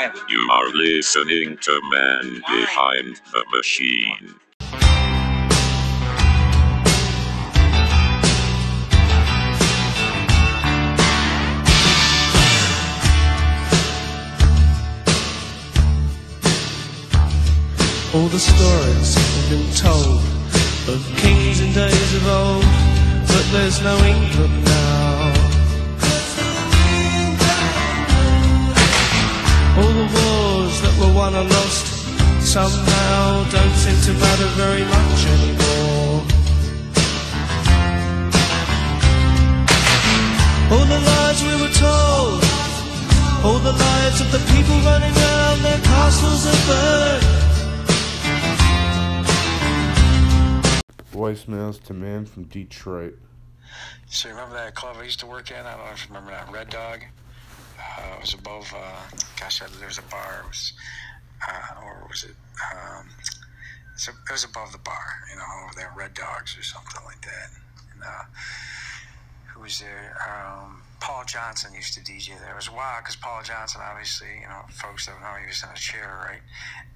You are listening to Man Behind the Machine. All the stories have been told of kings in days of old, but there's no England now. Wars that were won or lost somehow don't seem to matter very much anymore. All the lies we were told, all the lives of the people running round their castles are burned. Voicemails to man from Detroit. So you remember that club I used to work in? I don't know if you remember that Red Dog. Uh, it was above. Uh, gosh, there was a bar. It was, uh, or was it? Um, so it was above the bar. You know, over there, Red Dogs or something like that. And, uh, who was there? Um, Paul Johnson used to DJ there. It was wild because Paul Johnson, obviously, you know, folks don't know he was in a chair, right?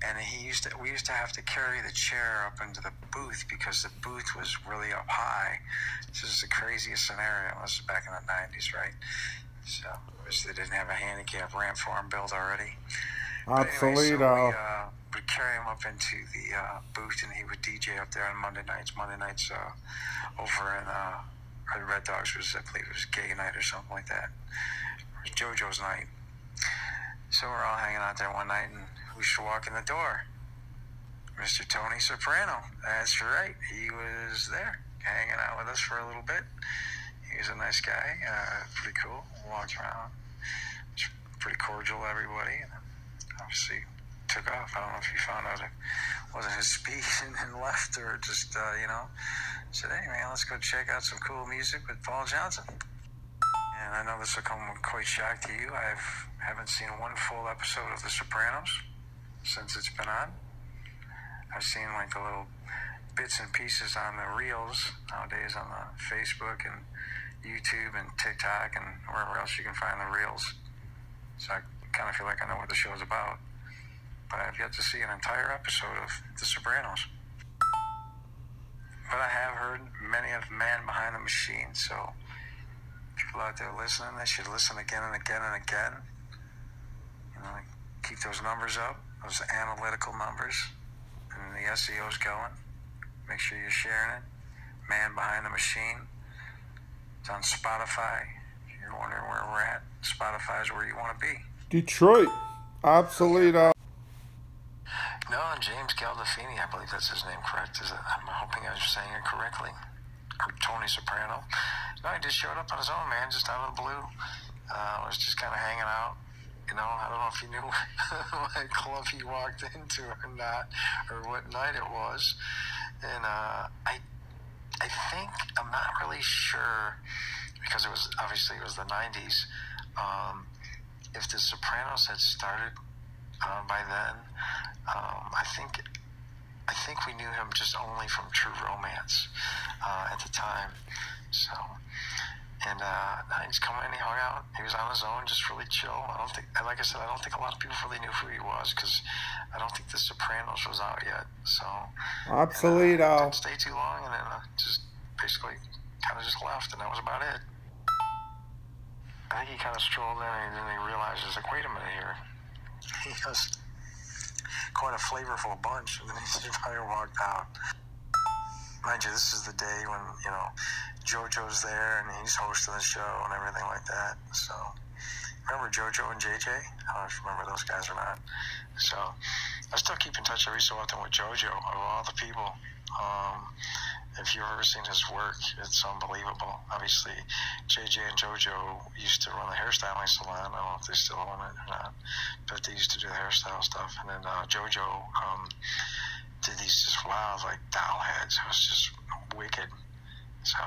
And he used to, we used to have to carry the chair up into the booth because the booth was really up high. This is the craziest scenario. This is back in the 90s, right? So, they didn't have a handicap ramp for him built already. Anyway, so we, uh, would carry him up into the uh, booth, and he would DJ up there on Monday nights. Monday nights uh, over in uh, the Red Dogs was, I believe, it was gay night or something like that. It was JoJo's night. So we're all hanging out there one night, and we should walk in the door. Mr. Tony Soprano. That's right. He was there, hanging out with us for a little bit. He was a nice guy, uh, pretty cool. Walked around, pretty cordial to everybody. Obviously took off. I don't know if he found out it wasn't his speed and, and left, or just uh, you know said, "Hey man, let's go check out some cool music with Paul Johnson." And I know this will come quite shock to you. I haven't seen one full episode of The Sopranos since it's been on. I've seen like the little bits and pieces on the reels nowadays on the Facebook and YouTube and TikTok and wherever else you can find the reels. So I kind of feel like I know what the show's about. But I've yet to see an entire episode of The Sopranos. But I have heard many of Man Behind the Machine, so people out there listening, they should listen again and again and again. You know, keep those numbers up, those analytical numbers, and the SEO's going. Make sure you're sharing it. Man Behind the Machine. It's on Spotify. If you're wondering where we're at, Spotify is where you want to be. Detroit. Obsolete. uh, No, James Galdafini, I believe that's his name, correct? Is it, I'm hoping I was saying it correctly. Or Tony Soprano. No, he just showed up on his own, man, just out of the blue. Uh, was just kind of hanging out. You know, I don't know if he knew what club he walked into or not, or what night it was. And uh, I, I think I'm not really sure because it was obviously it was the '90s. Um, if the Sopranos had started uh, by then, um, I think I think we knew him just only from True Romance uh, at the time. So, and uh, he's coming in, he hung out. He was on his own, just really chill. I don't think, like I said, I don't think a lot of people really knew who he was because I don't think The Sopranos was out yet. So, Obsolete. and, uh, didn't stay too long, and then uh, just basically kind of just left, and that was about it. I think he kind of strolled in, and then he realized, he's like, wait a minute here. He has quite a flavorful bunch, and then he just probably walked out. Mind you, this is the day when, you know, JoJo's there and he's hosting the show and everything like that. So, remember JoJo and JJ? I don't know if you remember those guys or not. So, I still keep in touch every so often with JoJo, of all the people. Um, if you've ever seen his work, it's unbelievable. Obviously, JJ and JoJo used to run a hairstyling salon. I don't know if they still own it or not, but they used to do the hairstyle stuff. And then uh, JoJo um, did these just wild, like doll heads. It was just wicked. So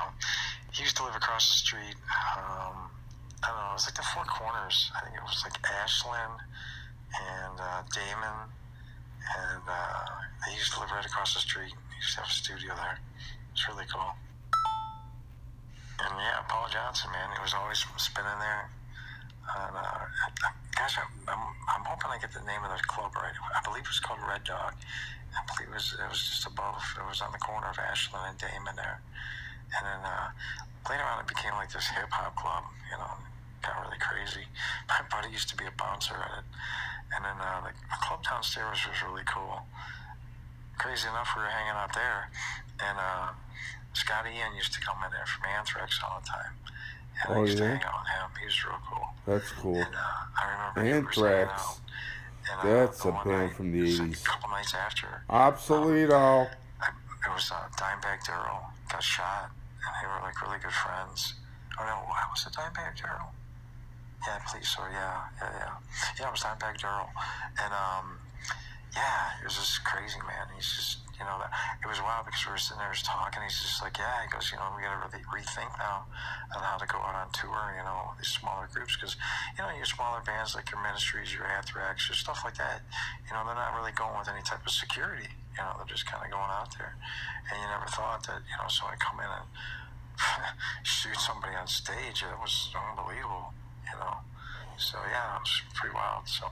he used to live across the street. Um, I don't know. It was like the Four Corners. I think it was like Ashland and uh, Damen, and uh, they used to live right across the street. He used to have a studio there. It's really cool. And yeah, Paul Johnson, man, he was always spinning there. And uh, gosh, I'm, I'm, I'm hoping I get the name of the club right. I believe it was called Red Dog. I believe it was, it was just above, it was on the corner of Ashland and Damen there. And then uh, later on, it became like this hip hop club, you know, got really crazy. My buddy used to be a bouncer at it. And then uh, the, club downstairs was really cool. Crazy enough, we were hanging out there, and uh, Scotty Ian used to come in there from Anthrax all the time. And Oh, I used to yeah? hang out with him. He was real cool. That's cool. And uh, I remember Anthrax. And, uh, That's a band night, from the it was like 80s. A couple nights after, Obsoleto. I, it was uh, Dimebag Darrell got shot, and they were like really good friends. Oh no, what was it Dimebag Darrell? Yeah, please, so. Yeah, yeah, yeah. Yeah, it was Dimebag Darrell, and um, yeah, it was just crazy, man. He's just, you know, that, it was wild because we were sitting there just talking. He's just like, yeah, he goes, you know, we got to really rethink now on how to go out on tour, you know, these smaller groups because, you know, your smaller bands like your Ministries, your Anthrax, your stuff like that, you know, they're not really going with any type of security. You know, they're just kind of going out there, and you never thought that, you know, someone come in and shoot somebody on stage. It was unbelievable, you know. So yeah, it was pretty wild. So.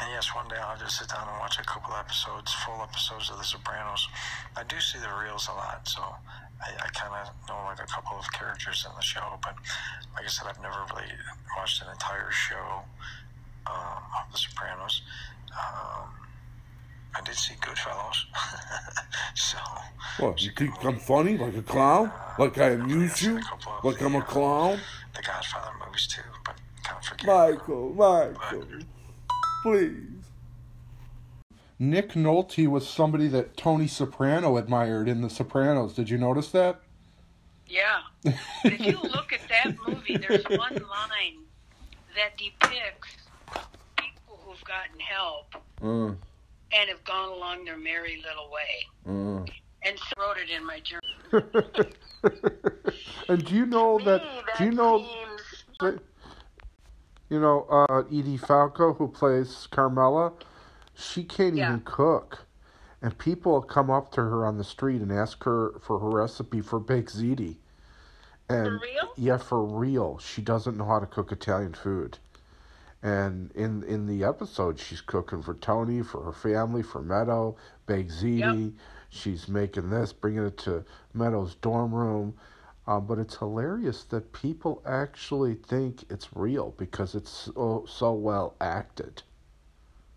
And yes, one day I'll just sit down and watch a couple episodes, full episodes of The Sopranos. I do see the reels a lot, so I, I kind of know like a couple of characters in the show. But like I said, I've never really watched an entire show um, of The Sopranos. Um, I did see Goodfellas, so What? You think I'm funny? Like a clown? Like I amuse you? Like I'm a clown? the Godfather movies too. But kind of forget. Michael, Michael, please. Nick Nolte was somebody that Tony Soprano admired in The Sopranos. Did you notice that? Yeah. If you look at that movie, there's one line that depicts people who've gotten help Mm, and have gone along their merry little way. mm. And so wrote it in my journal. and do you know that? Do you know? that- You know, uh, Edie Falco, who plays Carmela, she can't Yeah. even cook, and people come up to her on the street and ask her for her recipe for baked ziti. And For real? yeah, for real, she doesn't know how to cook Italian food. And in in the episode, she's cooking for Tony, for her family, for Meadow, baked ziti. She's making this, bringing it to Meadow's dorm room. Uh, but it's hilarious that people actually think it's real because it's so, so well acted.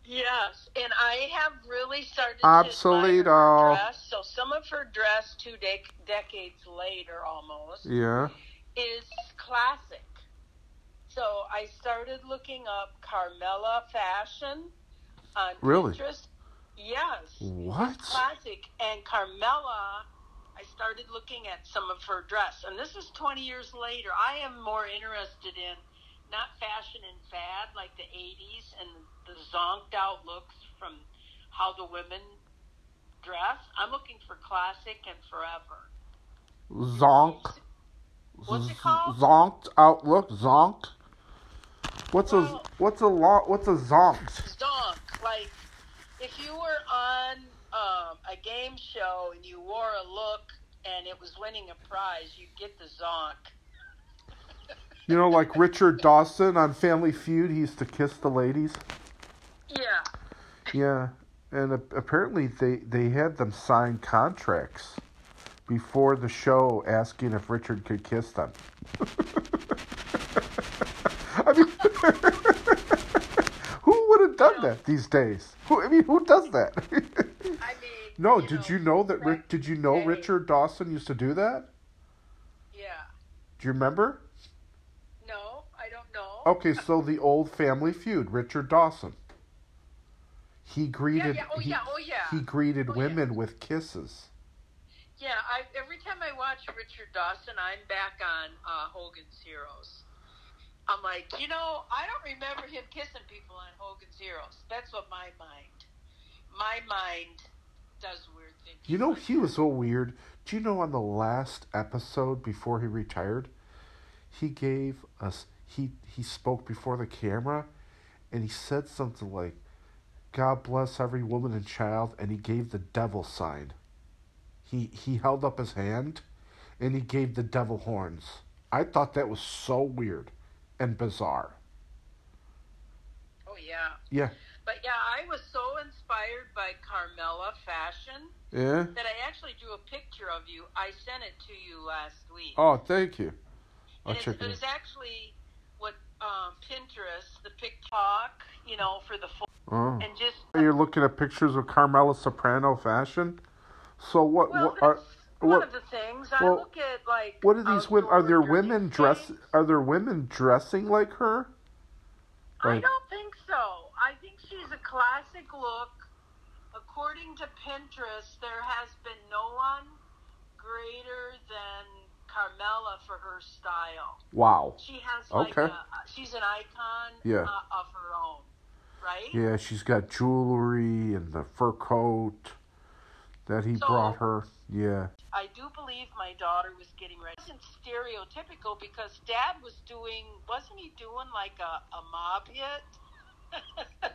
Yes, and I have really started Obsolete, to dress. So some of her dress two dec- decades later, almost, Yeah. is classic. So I started looking up Carmela fashion on Really? Pinterest. Yes. What? classic. And Carmela, I started looking at some of her dress, and this is 20 years later. I am more interested in not fashion and fad like the 80s and the zonked out looks from how the women dress. I'm looking for classic and forever. Zonk. What's it called? Zonked outlook. Zonk. What's a what's a lo- what's a zonked? Zonk. Like if you were on um, a game show and you wore a look and it was winning a prize, you'd get the zonk. You know, like Richard Dawson on Family Feud, he used to kiss the ladies. Yeah. Yeah, and apparently they they had them sign contracts before the show, asking if Richard could kiss them. Who would have done that these days? Who I mean, who does that? I mean. no, you did know, you know that? Ri- back Did you know Richard Dawson used to do that? Yeah. Do you remember? No, I don't know. Okay, so the old Family Feud, Richard Dawson. He greeted. yeah. Oh, he, yeah. Oh, yeah. he greeted Oh, yeah. women with kisses. Yeah, I, every time I watch Richard Dawson, I'm back on uh, Hogan's Heroes. I'm like, you know, I don't remember him kissing people on Hogan's Heroes. That's what my mind, my mind does weird things. You know, he was so weird. Do you know on the last episode before he retired, he gave us he he spoke before the camera, and he said something like, "God bless every woman and child," and he gave the devil sign. He he held up his hand, and he gave the devil horns. I thought that was so weird, and bizarre. Oh yeah. Yeah. But yeah, I was so inspired by Carmela fashion Yeah. that I actually drew a picture of you. I sent it to you last week. Oh, thank you. I'll check it. it's actually what um, Pinterest, the TikTok, you know, for the full, Oh. and just You're looking at pictures of Carmela Soprano fashion. So what? well, what are one what? of the things. I well, look at like What are these women? Are there women dress? dreamscapes. Are there women dressing like her? I don't think so. I think she's a classic look. According to Pinterest, there has been no one greater than Carmela for her style. Wow. She has like Okay. a, she's an icon Yeah. uh, of her own, right? Yeah, she's got jewelry and the fur coat that he So- brought her. Yeah. I do believe my daughter was getting ready. It wasn't stereotypical because Dad was doing, wasn't he doing like a, a mob hit?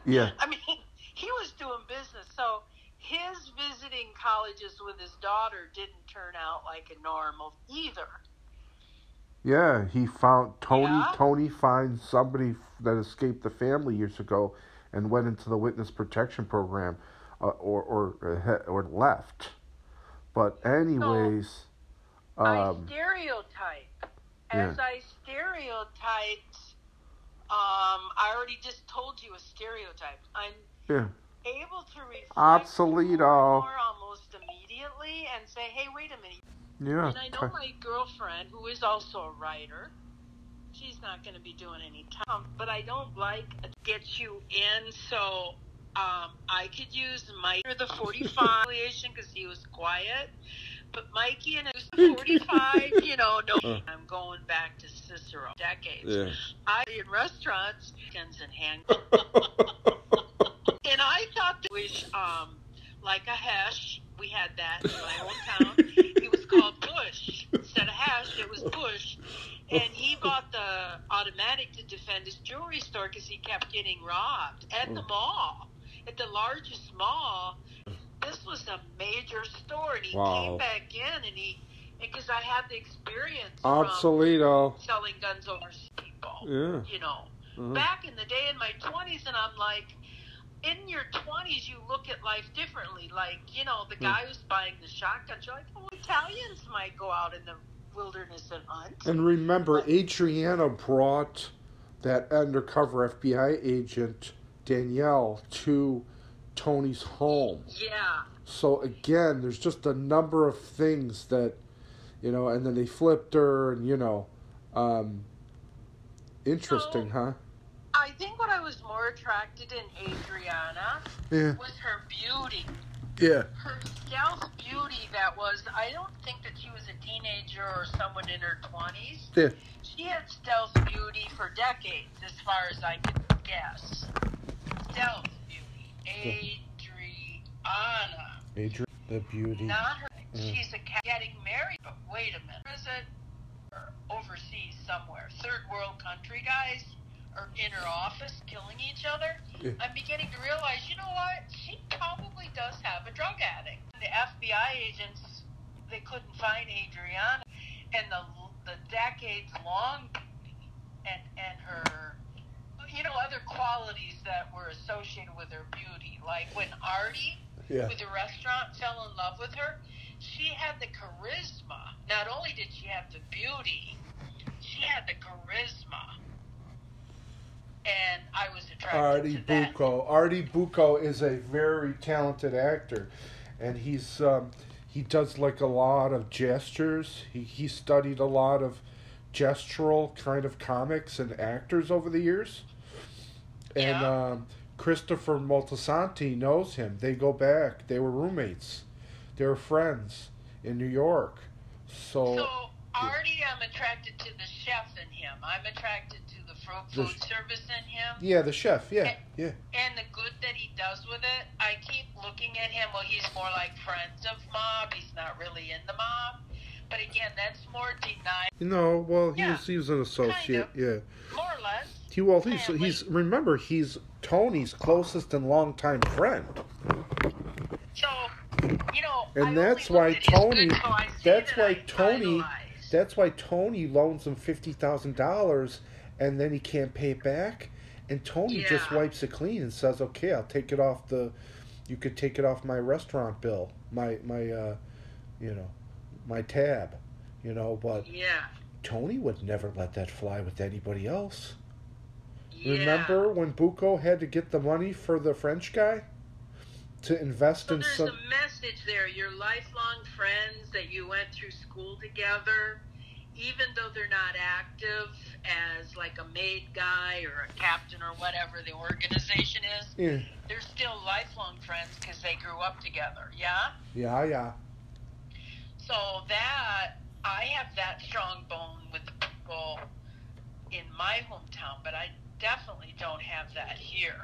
Yeah. I mean, he was doing business. So his visiting colleges with his daughter didn't turn out like a normal either. Yeah, he found Tony. Yeah? Tony finds somebody that escaped the family years ago and went into the witness protection program, uh, or or uh, or left. But anyways, I um, stereotype. yeah. As I stereotyped, um, I already just told you a stereotype. I'm yeah, able to reflect Obsoleto. more, more almost immediately and say, hey, wait a minute. yeah. And I know my girlfriend, who is also a writer, she's not going to be doing any time, but I don't like get you in, so um, I could use Mike for the 45 because he was quiet. But Mikey and his 45, you know, no, Uh. I'm going back to Cicero, decades. Yeah. I in restaurants, guns and hand, and I thought that was um, like a hash. We had that in my hometown. It was called Bush. Instead of hash, it was Bush. And he bought the automatic to defend his jewelry store because he kept getting robbed at the mall, at the largest mall. This was a major store, and he Wow. came back in, and he because I had the experience Obsoleto. from selling guns over people Yeah. you know, Uh-huh. back in the day in my 20s, and I'm like, in your 20s, you look at life differently. Like, you know, Hmm. the guy who's buying the shotgun, you're like, oh, Italians might go out in the wilderness and hunt. And remember, Adriana brought that undercover FBI agent Danielle to Tony's home. Yeah. So again, there's just a number of things that, you know, and then they flipped her, and you know, um, interesting, So- huh? I think what I was more attracted in Adriana Yeah, was her beauty. yeah, Her stealth beauty that was, I don't think that she was a teenager or someone in her 20s. yeah. She had stealth beauty for decades, as far as I can guess. Stealth beauty. Adriana. Adrian, the beauty. Not her. Mm. She's a cat getting married, but wait a minute. Is it overseas somewhere? Third world country guys are in her office killing each other? Yeah. I'm beginning to realize, you know what? She probably does have a drug addict. The FBI agents, they couldn't find Adriana, and the the decades long and and her you know other qualities that were associated with her beauty. Like when artie Yeah, with the restaurant fell in love with her she had the charisma. Not only did she have the beauty she had the charisma. And i was attracted Artie to that. Bucco. Artie Bucco is a very talented actor, and he's um, he does like a lot of gestures. He he studied a lot of gestural kind of comics and actors over the years, and Yeah. um, Christopher Moltisanti knows him. They go back. They were roommates. They were friends in New York. So, so artie i'm attracted to the chef in him i'm attracted to the fro- The food service in him yeah, the chef. Yeah, yeah. and the good that he does with it, I keep looking at him. Well, he's more like friends of mob. He's not really in the mob. But again, that's more denied, You know, well, he Yeah, was he was an associate. of. Yeah. more or less. He well, he's he's remember he's Tony's closest and longtime friend, So, you know, and that's why Tony. good, so I That's why I Tony. idolize. That's why Tony loans him fifty thousand dollars, and then he can't pay it back, And Tony just wipes it clean and says, "Okay, I'll take it off the. You could take it off my restaurant bill, my my, uh, you know, my tab, you know." But Yeah. Tony would never let that fly with anybody else. Yeah. Remember when Bucco had to get the money for the French guy to invest So in there's some? a message there. Your lifelong friends that you went through school together, even though they're not active as like a made guy or a captain or whatever the organization is, Yeah, they're still lifelong friends because they grew up together. Yeah. yeah, yeah. So that I have that strong bone with the people in my hometown, but I definitely don't have that here.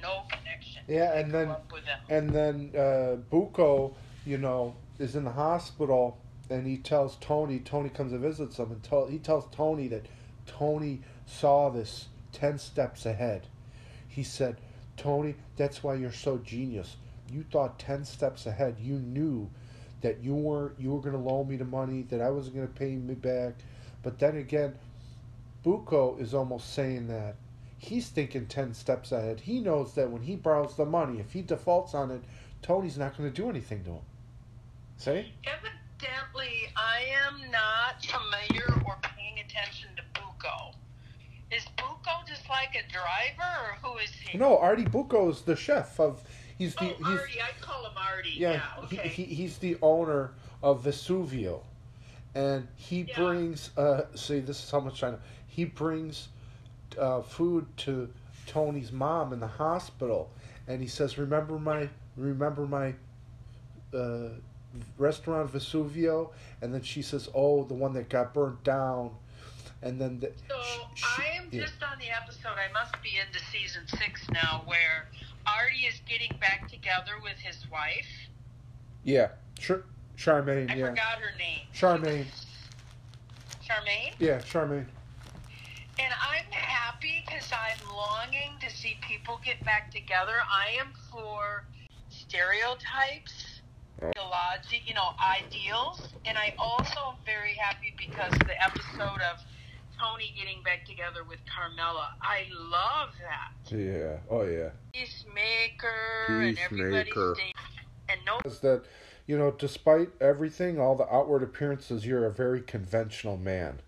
No connection. Yeah, and then- up with them. And then uh, Bucco, you know, is in the hospital, and he tells Tony. Tony comes and visits him, and tell, he tells Tony that Tony saw this ten steps ahead. He said, "Tony, that's why you're so genius. You thought ten steps ahead. You knew that you were you were going to loan me the money, that I wasn't going to pay me back. But then again, Bucco is almost saying that." He's thinking 10 steps ahead. He knows that when he borrows the money, if he defaults on it, Tony's not going to do anything to him. See? Evidently, I am not familiar or paying attention to Bucco. Is Bucco just like a driver, or who is he? No, Artie Bucco is the chef of. He's Oh, the he's Artie. I call him Artie. yeah, Yeah. okay. he, he, he's the owner of Vesuvio, and he Yeah. brings. Uh, see, this is how much I know. He brings uh, food to Tony's mom in the hospital, and he says, "Remember my remember my uh, restaurant Vesuvio?" And then she says, "Oh, the one that got burnt down." And then the, So sh- I am yeah. just on the episode. I must be into season six now, where Artie is getting back together with his wife. yeah, Char- Charmaine, I yeah, forgot her name. Charmaine, Charmaine. yeah, Charmaine. Happy because I'm longing to see people get back together. I am for stereotypes, logic, you know, ideals. And I also am very happy because the episode of Tony getting back together with Carmela, I love that. Yeah. Oh yeah. Peacemaker, Peacemaker. and no Is that you know, despite everything, all the outward appearances, you're a very conventional man.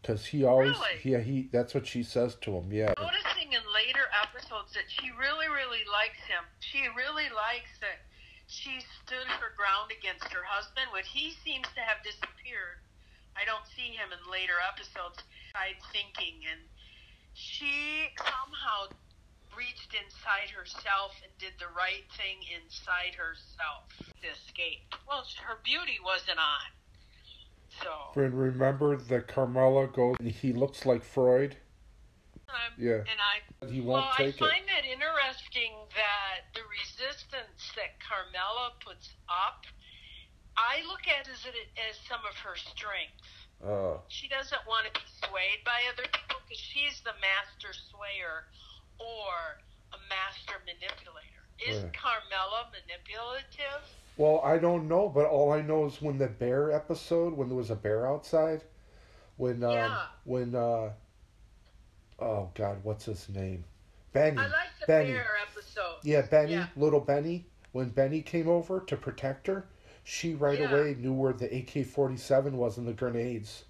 Because he always, Really? yeah, he. That's what she says to him. Yeah. noticing in later episodes that she really, really likes him. She really likes that she stood her ground against her husband, when he seems to have disappeared. I don't see him in later episodes. Side thinking, and she somehow reached inside herself and did the right thing inside herself to escape. Well, her beauty wasn't on. So, And remember that Carmela goes. and He looks like Freud. I'm, Yeah. and I He won't well, take I it. find that interesting that the resistance that Carmela puts up, I look at as it as some of her strength. Oh. She doesn't want to be swayed by other people because she's the master swayer or a master manipulator. Is Right. Carmela manipulative? Well, I don't know, but all I know is when the bear episode, when there was a bear outside, when um, Yeah. when uh, oh God, what's his name? Benny. I like the Benny. bear episode. Yeah, Benny, Yeah. little Benny. When Benny came over to protect her, she right Yeah. away knew where the AK forty seven was and the grenades.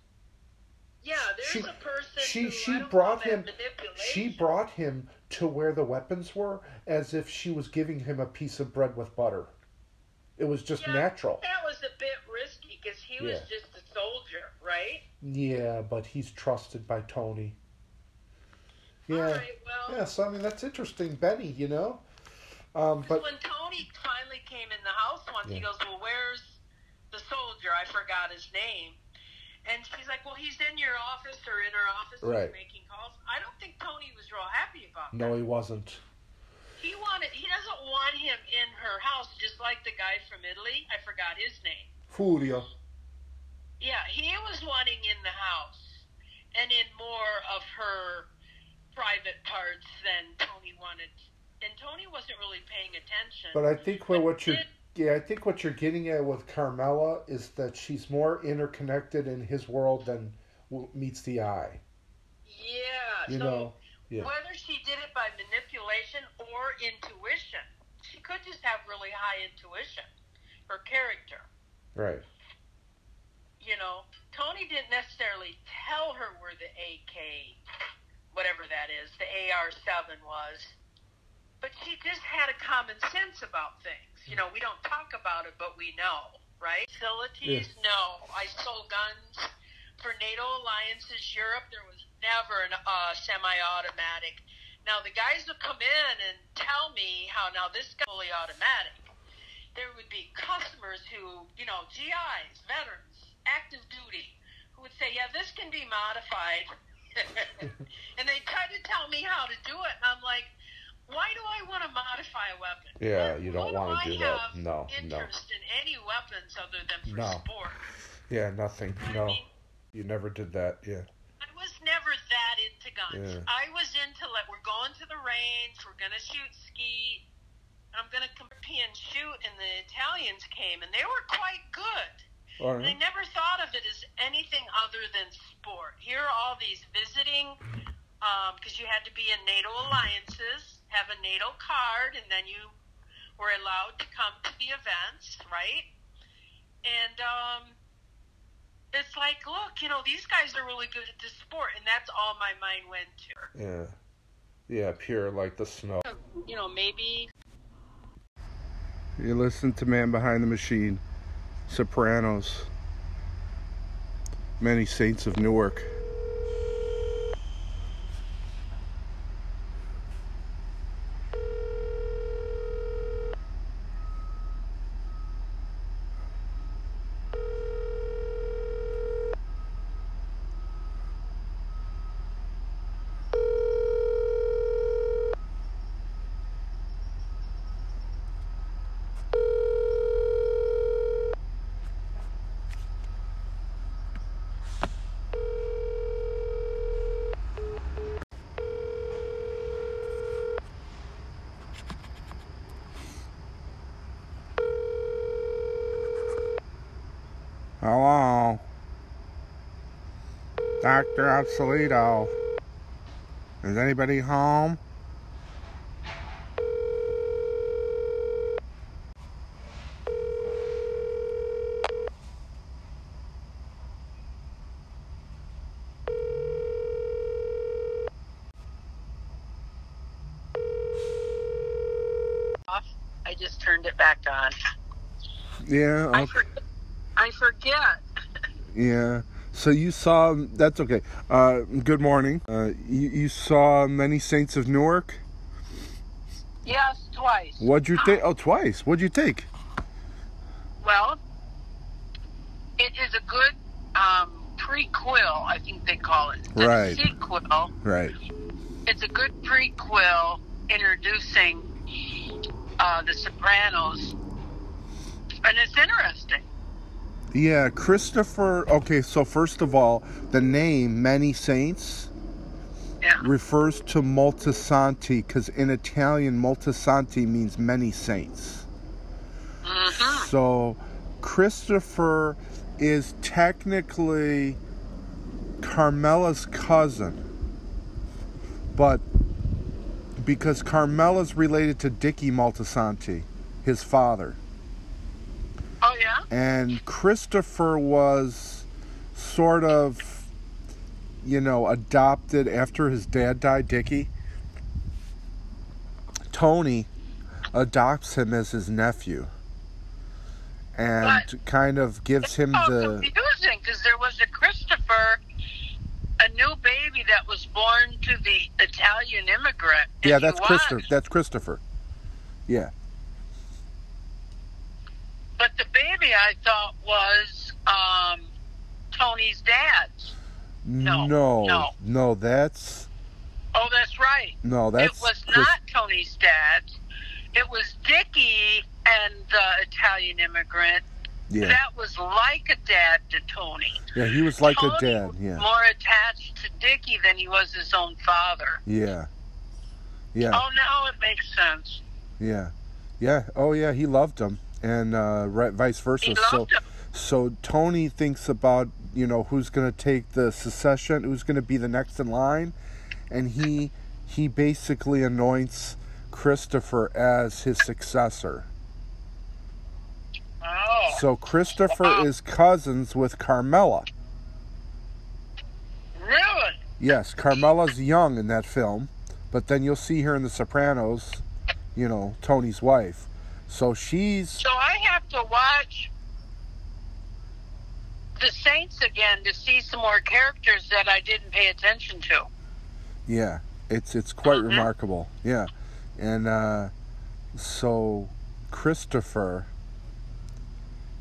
Yeah, there's She- a person she- who she brought him- She brought him to where the weapons were as if she was giving him a piece of bread with butter. It was just Yeah, natural. That was a bit risky because he was Yeah. just a soldier, right? Yeah, but he's trusted by Tony. Yeah. All right, well, Yeah, so I mean that's interesting, Benny, you know? Um, but when Tony finally came in the house once, he goes, "Well, where's the soldier?" I forgot his name. And she's like, "Well, he's in your office or in her office, Right. making calls." I don't think Tony was real happy about that. no he wasn't. He wanted, he doesn't want him in her house, just like the guy from Italy. I forgot his name. Furio. Yeah, he was wanting in the house and in more of her private parts than Tony wanted. And Tony wasn't really paying attention. But I think what, what you're yeah, I think what you're getting at with Carmela is that she's more interconnected in his world than meets the eye. yeah, You so know. Yeah. Whether she did it by manipulation or intuition, she could just have really high intuition. Her character, Right. you know, Tony didn't necessarily tell her where the AK, whatever that is, the AR-7 was, but she just had a common sense about things. You know, we don't talk about it, but we know, right? Facilities, no. I sold guns for NATO alliances. Europe, there was never a uh, semi-automatic. Now the guys would come in and tell me how now this guy's fully automatic. There would be customers who, you know, GIs, veterans, active duty, who would say, "Yeah, this can be modified," and they tried to tell me how to do it. And I'm like, "Why do I want to modify a weapon? Yeah, you don't what wanna I do that. have No, no. interest in any weapons other than for No. sport. Yeah, nothing. You know what I No, mean? you never did that. Yeah. Never that into guns. Yeah. I was into like we're going to the range, we're gonna shoot ski. I'm gonna compete and shoot, and the Italians came, and they were quite good. And I never thought of it as anything other than sport. Here are all these visiting, because you had to be in NATO alliances, have a NATO card, and then you were allowed to come to the events, right? And um, it's like, look, you know, these guys are really good at this sport, and that's all my mind went to. Yeah. Yeah, pure like the snow. You know, maybe You listen to Man Behind the Machine, Sopranos, Many Saints of Newark. Dr. Absolito. Is anybody home? off. I just turned it back on. Yeah, I, for, I forget. Yeah. So you saw that's okay. Uh, good morning. Uh, you, you saw many saints of Newark. Yes, twice. What'd you think? Oh, twice. What'd you take? Well, it is a good um, prequel, I think they call it. The Right. Sequel. Right. It's a good prequel introducing uh, the Sopranos, and it's interesting. Yeah, Christopher. Okay, so first of all, the name Many Saints Yeah. refers to Moltisanti because in Italian, Moltisanti means many saints. hmm So Christopher is technically Carmela's cousin, but because Carmela's related to Dickie Moltisanti, his father. And Christopher was sort of, you know, adopted after his dad died, Dicky. Tony adopts him as his nephew and kind of gives him the confusing because there was a Christopher, a new baby that was born to the Italian immigrant. yeah that's christopher that's christopher yeah But the baby I thought was um, Tony's dad's. No, no no. no that's Oh, that's right. no that's it was not Tony's dad's. It was Dickie and the Italian immigrant. yeah That was like a dad to Tony. yeah he was like Tony a dad yeah More attached to Dickie than he was his own father. yeah yeah Oh, now it makes sense. Yeah, yeah. Oh, yeah. He loved him, and uh, right, vice versa. So, him. so Tony thinks about you know who's going to take the secession, who's going to be the next in line, and he he basically anoints Christopher as his successor. Oh. So Christopher is cousins with Carmela. Really? Yes, Carmela's young in that film, but then you'll see her in The Sopranos, you know, Tony's wife. So she's So I have to watch The Saints again to see some more characters that I didn't pay attention to. yeah, it's it's quite Mhm. remarkable. Yeah. And uh so Christopher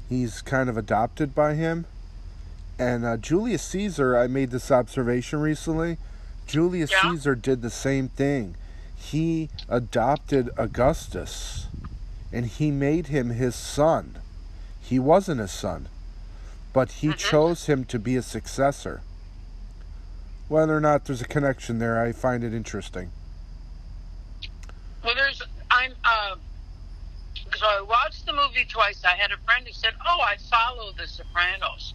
he's kind of adopted by him. And uh, Julius Caesar, I made this observation recently. Julius Yeah. Caesar did the same thing. He adopted Augustus and he made him his son. He wasn't his son, but he Mhm. chose him to be a successor. Whether or not there's a connection there, I find it interesting. Well, there's I'm uh, so I watched the movie twice. I had a friend who said, "Oh, I follow The Sopranos,"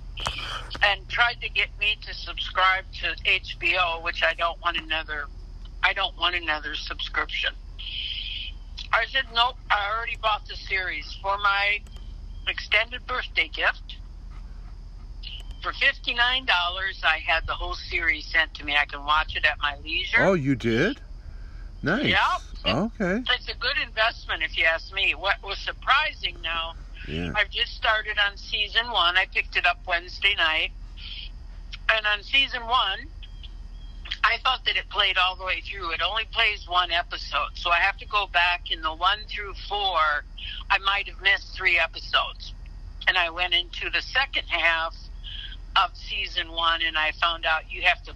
and tried to get me to subscribe to HBO, which I don't want another. I don't want another subscription. I said, "Nope, I already bought the series for my extended birthday gift." For fifty nine dollars, I had the whole series sent to me. I can watch it at my leisure. Oh, you did? Nice. Yep. Okay. It's a good investment, if you ask me. What was surprising now, Yeah. I've just started on season one. I picked it up Wednesday night. And on season one, I thought that it played all the way through. It only plays one episode. So I have to go back in the one through four. I might have missed three episodes. And I went into the second half of season one and I found out you have to,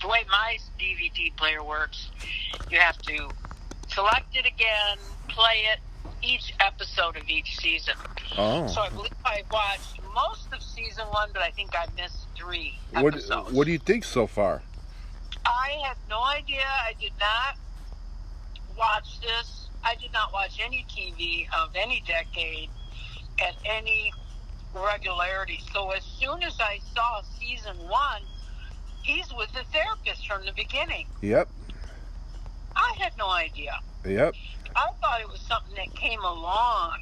the way my DVD player works, you have to select it again, play it, each episode of each season. Oh. So I believe I watched most of season one, but I think I missed three What. What do you think so far? I had no idea. I did not watch this. I did not watch any TV of any decade at any regularity. So as soon as I saw season one, he's with the therapist from the beginning. Yep. I had no idea. Yep. I thought it was something that came along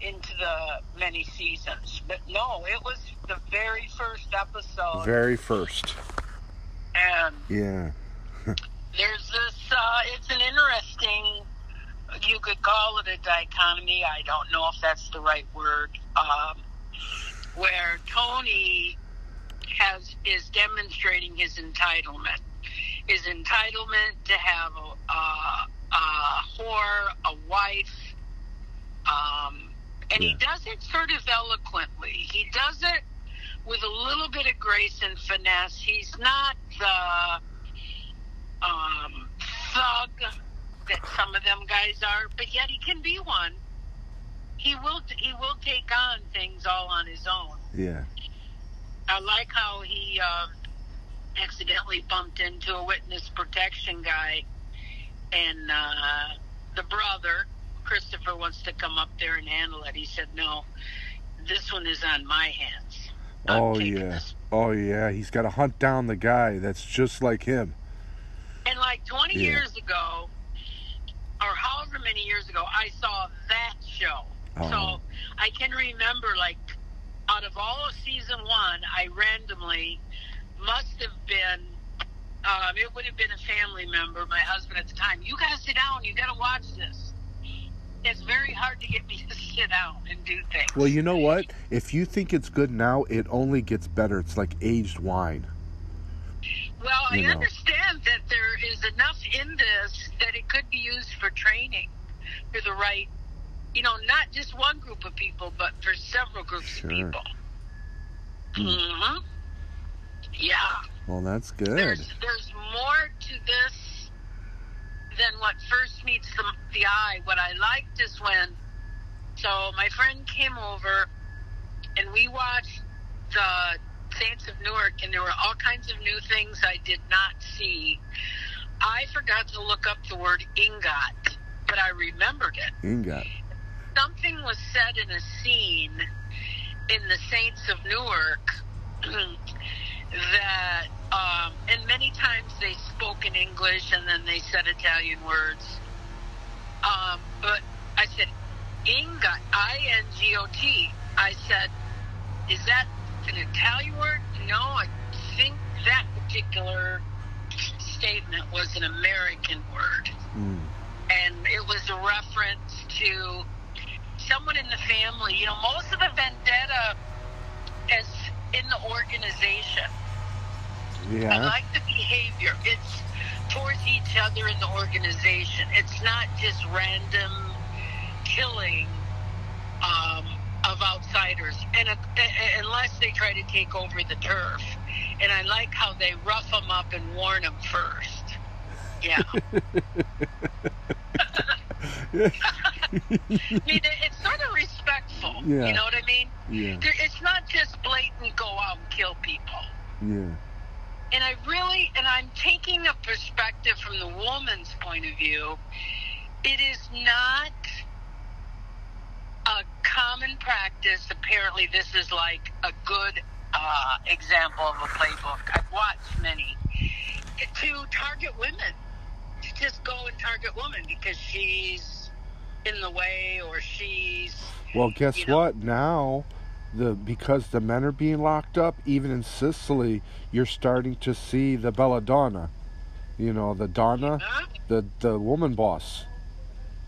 into the many seasons, but no, it was the very first episode, Very first. And Yeah. there's this. Uh, it's an interesting. You could call it a dichotomy. I don't know if that's the right word. Um, where Tony has is demonstrating his entitlement, his entitlement to have a, a, a whore, a wife, um, and he does it sort of eloquently. He does it with a little bit of grace and finesse. He's not the um, thug that some of them guys are, but yet he can be one. He will. He will take on things all on his own. Yeah. I like how he um, accidentally bumped into a witness protection guy, and uh, the brother Christopher wants to come up there and handle it. He said, "No, this one is on my hands." I'm Oh yeah. this Oh yeah. He's got to hunt down the guy that's just like him. And like 20 Yeah. years ago, or however many years ago, I saw that show. Oh. So I can remember, like, out of all of season one, I randomly must have been, um, it would have been a family member, my husband at the time. You guys sit down, you got to watch this. It's very hard to get me to sit down and do things. Well, you know what? If you think it's good now, it only gets better. It's like aged wine. Well, I know. understand that there is enough in this that it could be used for training for the right, you know, not just one group of people, but for several groups Sure. of people. Hmm. hmm Yeah, Well, that's good. there's there's more to this than what first meets the the eye. What I liked is when, so my friend came over, and we watched the Saints of Newark, and there were all kinds of new things I did not see. I forgot to look up the word ingot, but I remembered it. Ingot. Something was said in a scene in the Saints of Newark that, um, and many times they spoke in English and then they said Italian words. Um, but I said, Ingot, I N G O T. I said, is that an Italian word? No, I think that particular statement was an American word. Mm. And it was a reference to someone in the family. You know, most of the vendetta is in the organization. I like the behavior. It's towards each other in the organization. It's not just random killing um, of outsiders, and uh, uh, unless they try to take over the turf. And I like how they rough them up and warn them first. Yeah. I mean, it's sort of respectful. Yeah. You know what I mean? Yeah. There, it's not just blatant go out and kill people. Yeah. And I really, and I'm taking a perspective from the woman's point of view. It is not a common practice. Apparently, this is like a good uh, example of a playbook. I've watched many to target women. To just go and target women because she's in the way or she's Well, guess You know? what? Now, the because the men are being locked up, even in Sicily, you're starting to see the belladonna. You know, the donna, the the woman boss.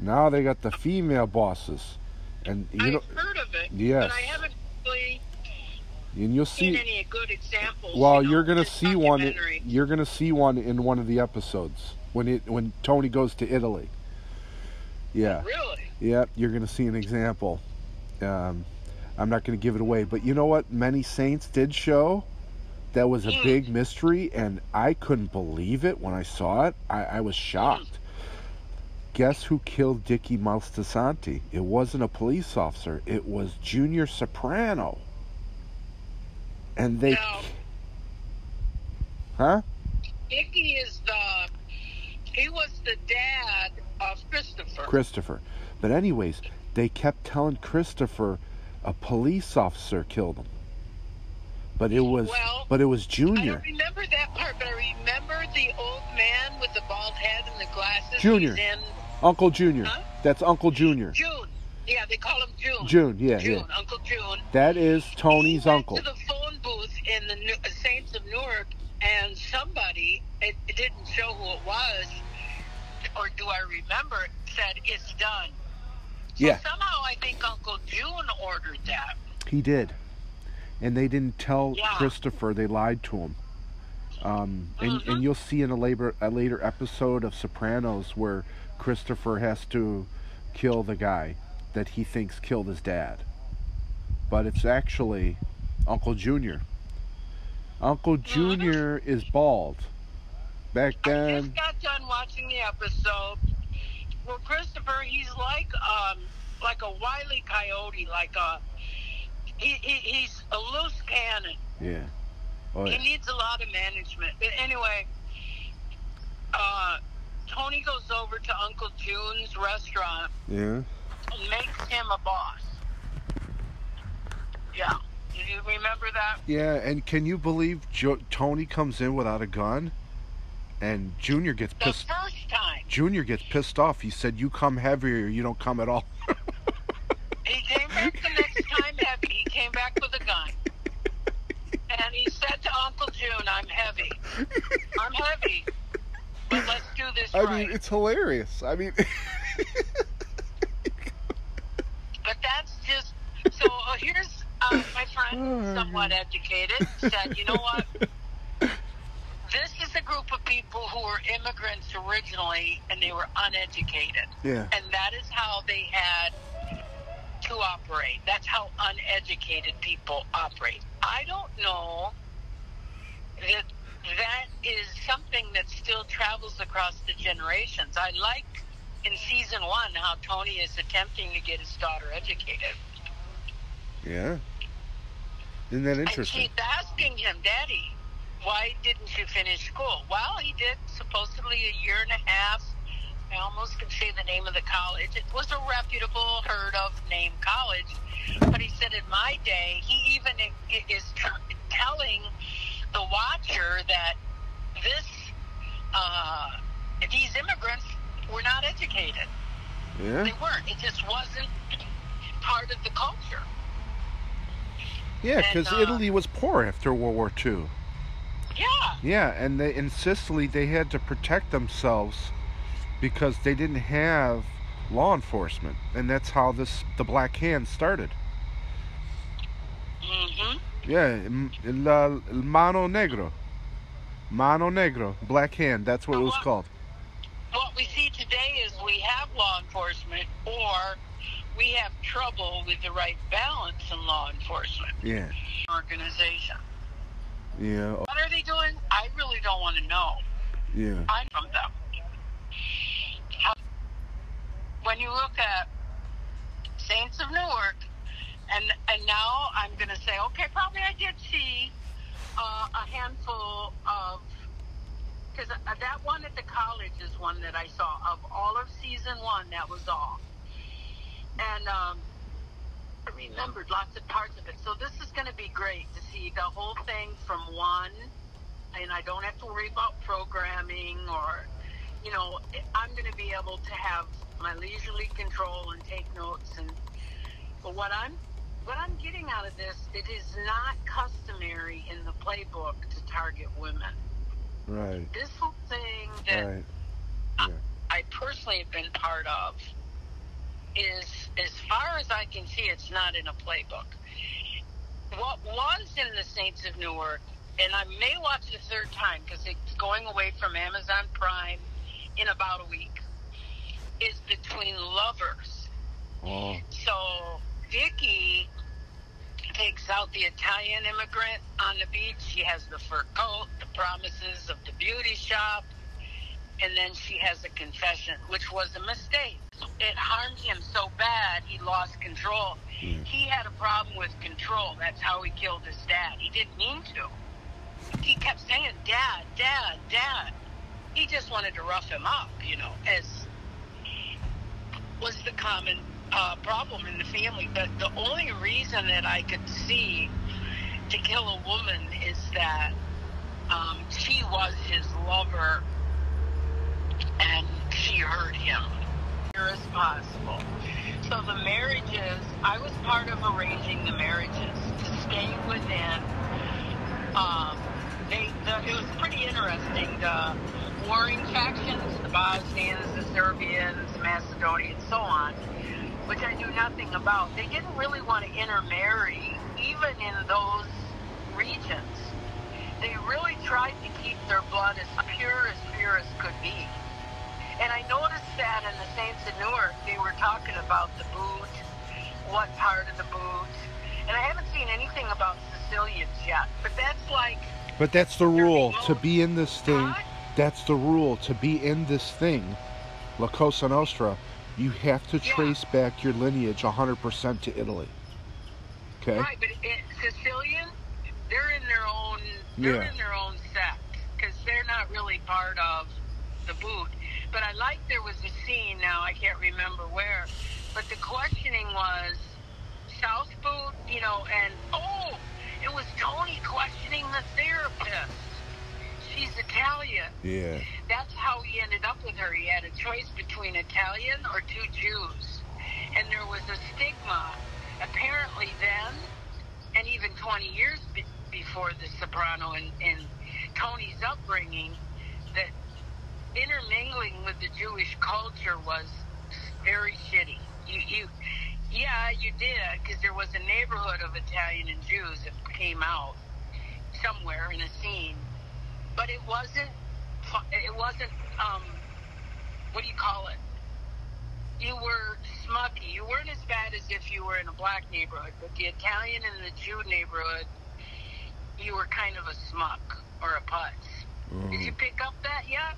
Now they got the female bosses, and you know, I've heard of it, Yes. but I haven't really and you'll see. any good examples. Well, you know, you're gonna see one. You're gonna see one in one of the episodes when it when Tony goes to Italy. Yeah. Really? Yep, you're going to see an example. Um, I'm not going to give it away, but you know what? Many Saints did show. That was a Mm. big mystery, and I couldn't believe it when I saw it. I, I was shocked. Guess who killed Dickie Moltisanti? It wasn't a police officer. It was Junior Soprano. And they, Now, huh? Icky is the he was the dad of Christopher. Christopher. But anyways, they kept telling Christopher a police officer killed him. But it was Well, but it was I Junior. don't remember that part, but I remember the old man with the bald head and the glasses. Junior. In Uncle Junior. Huh? That's Uncle Junior. June. Yeah, they call him June. June, yeah, June, yeah. Uncle June. That is Tony's he went uncle. to the phone booth in the New- uh, Saints of Newark, and somebody, it, it didn't show who it was, or do I remember, said, it's done. So Yeah. somehow I think Uncle June ordered that. He did. And they didn't tell Yeah. Christopher, they lied to him. Um, and, Mhm. and you'll see in a later a later episode of Sopranos where Christopher has to kill the guy that he thinks killed his dad. But it's actually Uncle Junior. Uncle Junior is bald. Back then. I just got done watching the episode. Well, Christopher, he's like um like a wily coyote, like a he, he he's a loose cannon. yeah. Oh, He needs a lot of management. But anyway, uh, Tony goes over to Uncle June's restaurant Yeah. and makes him a boss. Yeah. Do you remember that? Yeah, and can you believe jo- Tony comes in without a gun, and Junior gets The pissed. first time. Junior gets pissed off. He said, "You come heavier, or you don't come at all." He came back the next time heavy. He came back with a gun. And he said to Uncle June, I'm heavy. I'm heavy. But let's do this I right. mean, it's hilarious. I mean, But that's just so. Uh, here's uh, my friend, somewhat educated, said, you know what? This is a group of people who were immigrants originally, and they were uneducated, yeah, and that is how they had to operate. That's how uneducated people operate. I don't know that that is something that still travels across the generations. I like in season one how Tony is attempting to get his daughter educated. yeah. Isn't that And interesting? she's asking him, Daddy, why didn't you finish school? Well, he did supposedly a year and a half. I almost can say the name of the college. It was a reputable, heard of name college. But he said, in my day, he even is telling the watcher that this uh, these immigrants were not educated. Yeah. They weren't. It just wasn't part of the culture. Yeah, because uh, Italy was poor after World War II. Yeah. Yeah, and they, in Sicily they had to protect themselves because they didn't have law enforcement, and that's how this the Black Hand started. hmm Yeah, uh, mano negro, mano negro, Black Hand. That's what it was called. What we see today is we have law enforcement, or we have trouble with the right balance in law enforcement Yeah, organization. Yeah, What are they doing? I really don't want to know. yeah. I'm from them. How- When you look at Saints of Newark, and and now I'm going to say, okay, probably I did see uh, a handful of because that one at the college is one that I saw of all of season one. That was all, and um, remembered lots of parts of it. So this is going to be great to see the whole thing from one and I don't have to worry about programming or, you know, I'm going to be able to have my leisurely control and take notes. And but what I'm what I'm getting out of this, it is not customary in the playbook to target women. Right, This whole thing that right. I personally have been part of is, as far as I can see, it's not in a playbook. What was in the Saints of Newark, and I may watch it a third time because it's going away from Amazon Prime in about a week, is between lovers. Oh, So Vicky takes out the Italian immigrant on the beach. She has the fur coat, the promises of the beauty shop, and then she has a confession, which was a mistake. It harmed him so bad he lost control. He had a problem with control. That's how he killed his dad. He didn't mean to. He kept saying, "Dad, Dad, Dad." He just wanted to rough him up, you know, as was the common uh, problem in the family. But the only reason that I could see to kill a woman is that um, she was his lover and she hurt him as possible. So the marriages, I was part of arranging the marriages to stay within. Um, they, the, it was pretty interesting. The warring factions, the Bosnians, the Serbians, the Macedonians, so on, which I knew nothing about. They didn't really want to intermarry, even in those regions. They really tried to keep their blood as pure as pure as could be. And I noticed that in the Saints of Newark, they were talking about the boot, what part of the boot. And I haven't seen anything about Sicilians yet, but that's like, but that's the rule to be in this thing. Huh? That's the rule to be in this thing, La Cosa Nostra. You have to Yeah. trace back your lineage 100% to Italy. Okay. right, but it, Sicilian, they're in their own, they're Yeah. in their own sect because they're not really part of the boot. But I like there was a scene now I can't remember where, but the questioning was South boot, you know, and oh, it was Tony questioning the therapist. She's Italian. Yeah. That's how he ended up with her. He had a choice between Italian or two Jews. And there was a stigma, apparently then, and even 20 years be- before The Soprano and, and Tony's upbringing, that intermingling with the Jewish culture was very shitty. You, you, yeah, you did, because there was a neighborhood of Italian and Jews that came out somewhere in a scene. But it wasn't it wasn't um what do you call it? You were smucky. You weren't as bad as if you were in a black neighborhood but the italian and the jew neighborhood you were kind of a smuck or a putz. Did you pick up that? Yet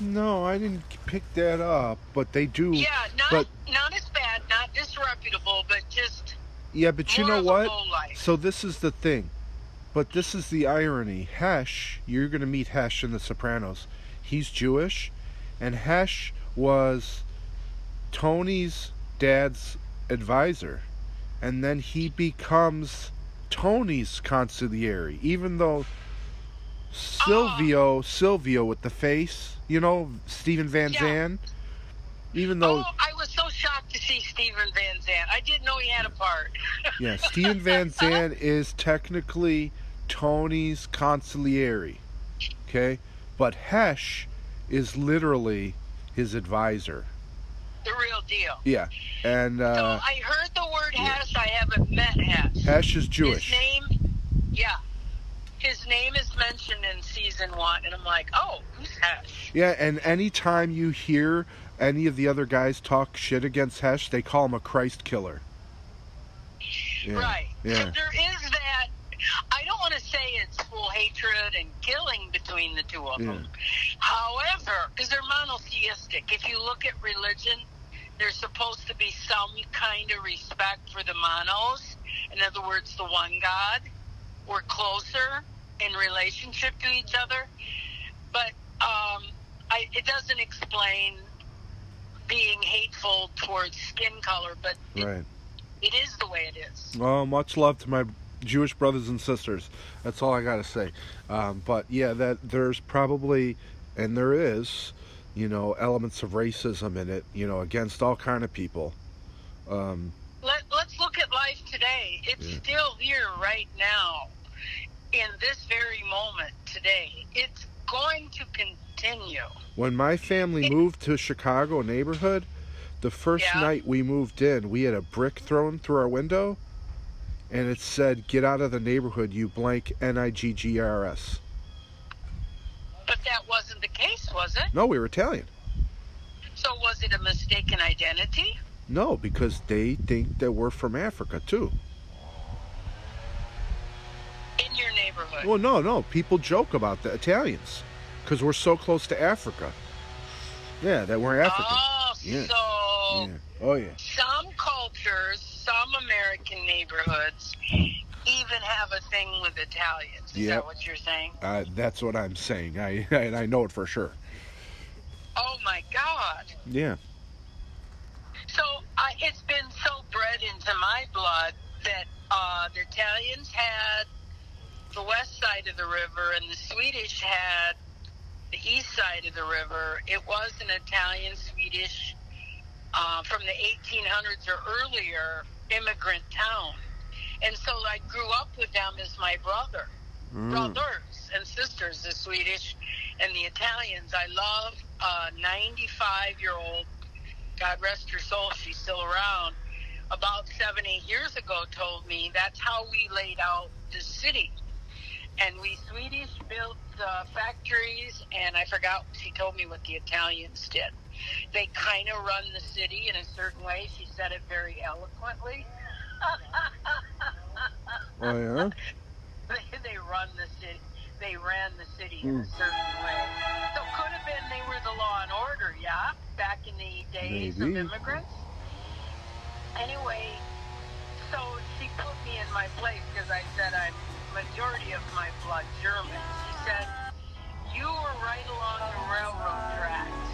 No, I didn't pick that up, but they do. yeah not but not as bad not disreputable but just yeah, but you know what? So this is the thing. But this is the irony. Hesh, you're going to meet Hesh in The Sopranos. He's Jewish, and Hesh was Tony's dad's advisor. And then he becomes Tony's consigliere, even though oh. Silvio, Silvio with the face, you know, Stephen Van Yeah. Zandt, even though, oh, I was so shocked to see Stephen Van Zandt. I didn't know he had a part. yeah, Stephen Van Zandt is technically Tony's consigliere, okay? But Hesh is literally his advisor. the real deal. Yeah, and So uh, I heard the word Hess. I haven't met Hess. Hesh is Jewish. His name, yeah. His name is mentioned in season one, and I'm like, oh, who's Hesh? Yeah, and anytime you hear any of the other guys talk shit against Hesh, they call him a Christ killer. Yeah, Right. Yeah. There is that. I don't want to say it's full hatred and killing between the two of them. However, because they're monotheistic, if you look at religion, there's supposed to be some kind of respect for the monos. In other words, the one God. We're closer in relationship to each other. But um, I, it doesn't explain being hateful towards skin color, but it, Right. it is the way it is. Well, much love to my Jewish brothers and sisters. That's all I gotta say. Um, but yeah, that there's probably, and there is, you know, elements of racism in it. You know, against all kind of people. Um, Let, let's look at life today. It's Yeah. still here right now, in this very moment today. It's going to continue. when my family moved to Chicago neighborhood, the first Yeah. night we moved in, we had a brick thrown through our window, and it said, "Get out of the neighborhood, you blank N I G G R S." But that wasn't the case, was it? No, we were Italian. So was it a mistaken identity? No, because they think that we're from Africa too. In your neighborhood? Well, no, no. People joke about the Italians because we're so close to Africa. Yeah, that we're African. Oh, Yeah. so Yeah. Oh yeah. some cultures, some American neighborhoods, even have a thing with Italians. Is Yep. that what you're saying? Uh, that's what I'm saying. I and I know it for sure. Oh my God. Yeah. So I, it's been so bred into my blood that uh, the Italians had the west side of the river and the Swedish had the east side of the river. It was an Italian Swedish uh, from the 1800s or earlier immigrant town. And so I grew up with them as my brother, Mm. brothers and sisters, the Swedish and the Italians. I love a 95 year old God rest her soul, she's still around, about seven, eight years ago told me that's how we laid out the city. And we Swedish built uh, factories, and I forgot, she told me what the Italians did. They kind of run the city in a certain way. She said it very eloquently. Oh yeah. they, they run the city. They ran the city in Hmm. a certain way. So could have been they were the law and order, yeah, back in the days Maybe. of immigrants. Anyway, so she put me in my place because I said I'm majority of my blood German. She said you were right along the railroad tracks,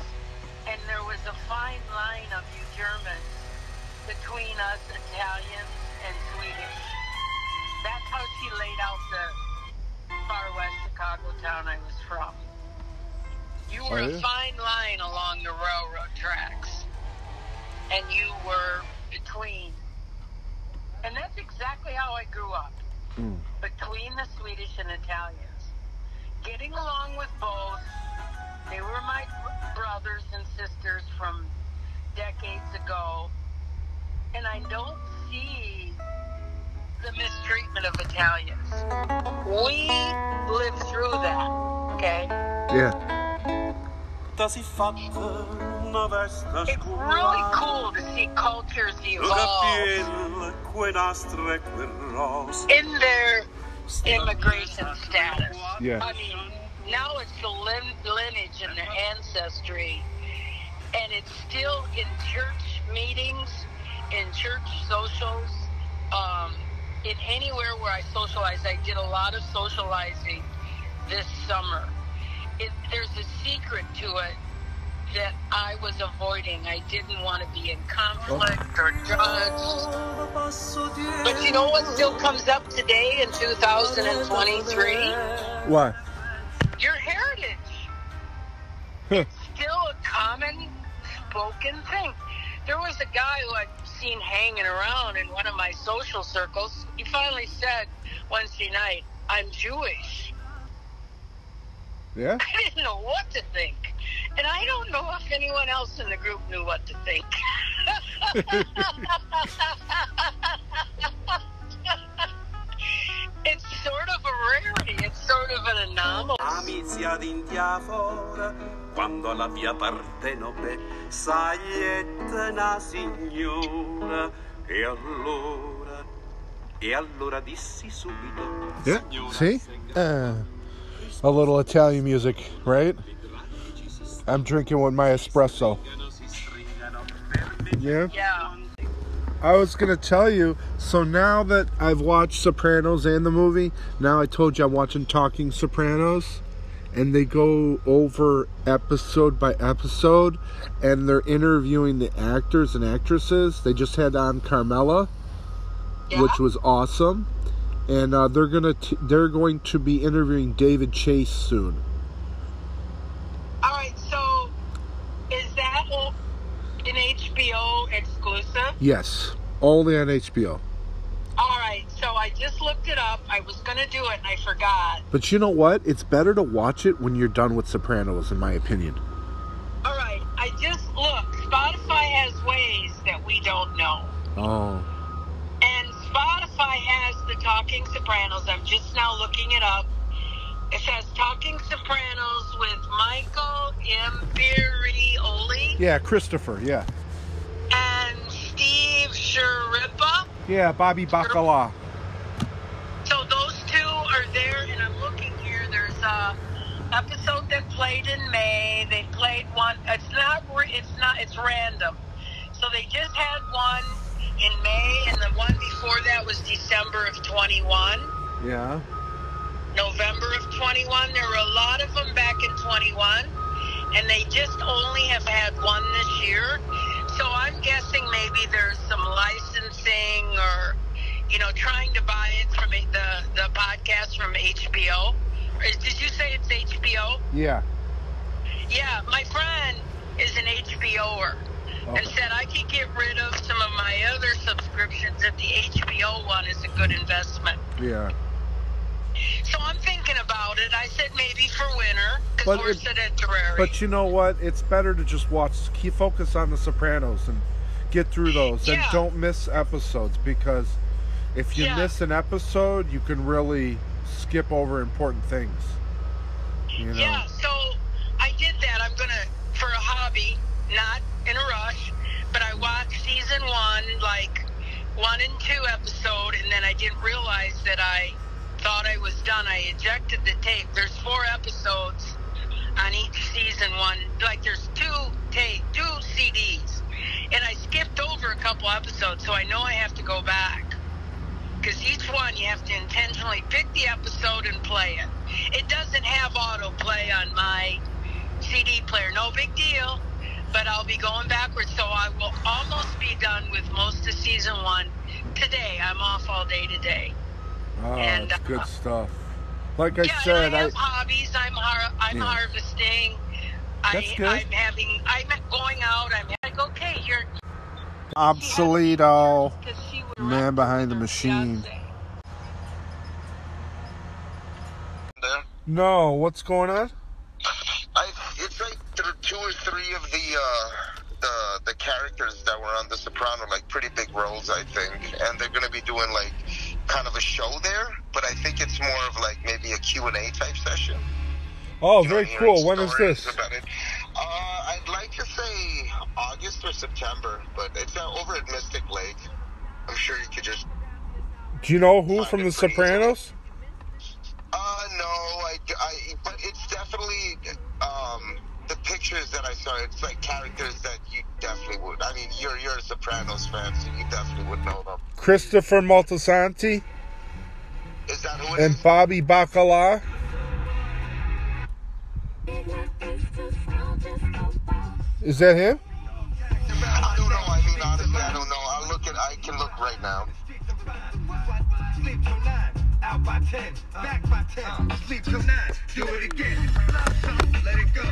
and there was a fine line of you Germans between us Italians and Swedish. That's how she laid out the far west Chicago town I was from. You were Oh, a fine line along the railroad tracks, and you were between. And that's exactly how I grew up Mm. between the Swedish and Italians. Getting along with both. They were my brothers and sisters from decades ago. And I don't see the mistreatment of Italians. We lived through that, okay? Yeah. Da si fattano vesta It's really cool to see cultures evolve Capiel quei nastri quei ros in their immigration status. Yeah. I mean, now it's the lin- lineage and the ancestry, and it's still in church meetings, in church socials, um, in anywhere where I socialize. I did a lot of socializing this summer. It, there's a secret to it. that I was avoiding. I didn't want to be in conflict or judged. But you know what still comes up today in 2023? What? Your heritage. It's still a common spoken thing. There was a guy who I'd seen hanging around in one of my social circles. He finally said Wednesday night, I'm Jewish. Yeah. I didn't know what to think. And I don't know if anyone else in the group knew what to think. it's sort of a rarity. It's sort of an anomaly. Amizia d'India fora, quando alla via Partenope, saglietta una signora, e allora, e allora dissi subito, Yeah. signora, See? Uh, a little Italian music, right? I'm drinking with my espresso. si stringano per me. Yeah. Yeah. I was gonna tell you. So now that I've watched Sopranos and the movie, now I told you I'm watching Talking Sopranos, and they go over episode by episode, and they're interviewing the actors and actresses. They just had on Carmela, Yeah. which was awesome, and uh, they're gonna t- they're going to be interviewing David Chase soon. All right, so is that an HBO exclusive? Yes, only on HBO. All right, so I just looked it up. I was going to do it and I forgot. But you know what? It's better to watch it when you're done with Sopranos, in my opinion. All right, I just look. Spotify has ways that we don't know. Oh. And Spotify has the Talking Sopranos. I'm just now looking it up. It says Talking Sopranos with Michael Imperioli Yeah, Christopher. Yeah. and Steve Schirripa. Yeah, Bobby Bacala. So those two are there, and I'm looking here. There's a episode that played in May. They played one. It's not. It's not. It's random. So they just had one in May, and the one before that was December of 21. Yeah. November of 21. There were a lot of them back in 21, and they just only have had one this year. So I'm guessing maybe there's some licensing or, you know, trying to buy it from the the podcast from HBO. Did you say it's HBO? Yeah. Yeah, my friend is an HBOer and said I could get rid of some of my other subscriptions if the HBO one is a good investment. Yeah. So I'm thinking about it. I said maybe for winter because we're sedentary. But you know what? It's better to just watch. Keep focus on the Sopranos and get through those, yeah. and don't miss episodes because if you Yeah. miss an episode, you can really skip over important things. You know. Yeah, so I did that. I'm gonna for a hobby, not in a rush, but I watched season one, like one and two episode, and then I didn't realize that I thought I was done. I ejected the tape. There's four episodes on each season one. Like there's two tape, two CDs, and I skipped over a couple episodes, so I know I have to go back. Because each one you have to intentionally pick the episode and play it. It doesn't have autoplay on my CD player. No big deal. But I'll be going backwards, so I will almost be done with most of season one today. I'm off all day today. Oh, And, it's uh, good stuff. Like I yeah, said, and I I, have hobbies. I'm har- I'm Yeah. harvesting. That's I, good. I'm having. I'm going out. I'm like, okay, you're obsoleto. 'cause she would Man behind the machine. fiancé. No, what's going on? I, it's like th- two or three of the uh, the the characters that were on The Soprano, like pretty big roles, I think, and they're going to be doing like kind of a show there. But I think it's more of like maybe a Q and A type session. Oh, You very hearing cool. When is this? Uh, I'd like to say August or September, but it's uh, over at Mystic Lake. I'm sure you could just. Do you know who from The Sopranos? Uh, no, I, I, but it's definitely um, the pictures that I saw. It's like characters that you definitely would. I mean, you're you're a Sopranos fan, so you definitely would know them. Christopher Moltisanti Is that who it is? and Bobby Bacala. Is that him? I don't know. I mean, honestly, I don't know. I'll look at. I can look right now. Sleep till nine, out by ten, back by ten. Sleep till nine, do it again. Love something, let it go.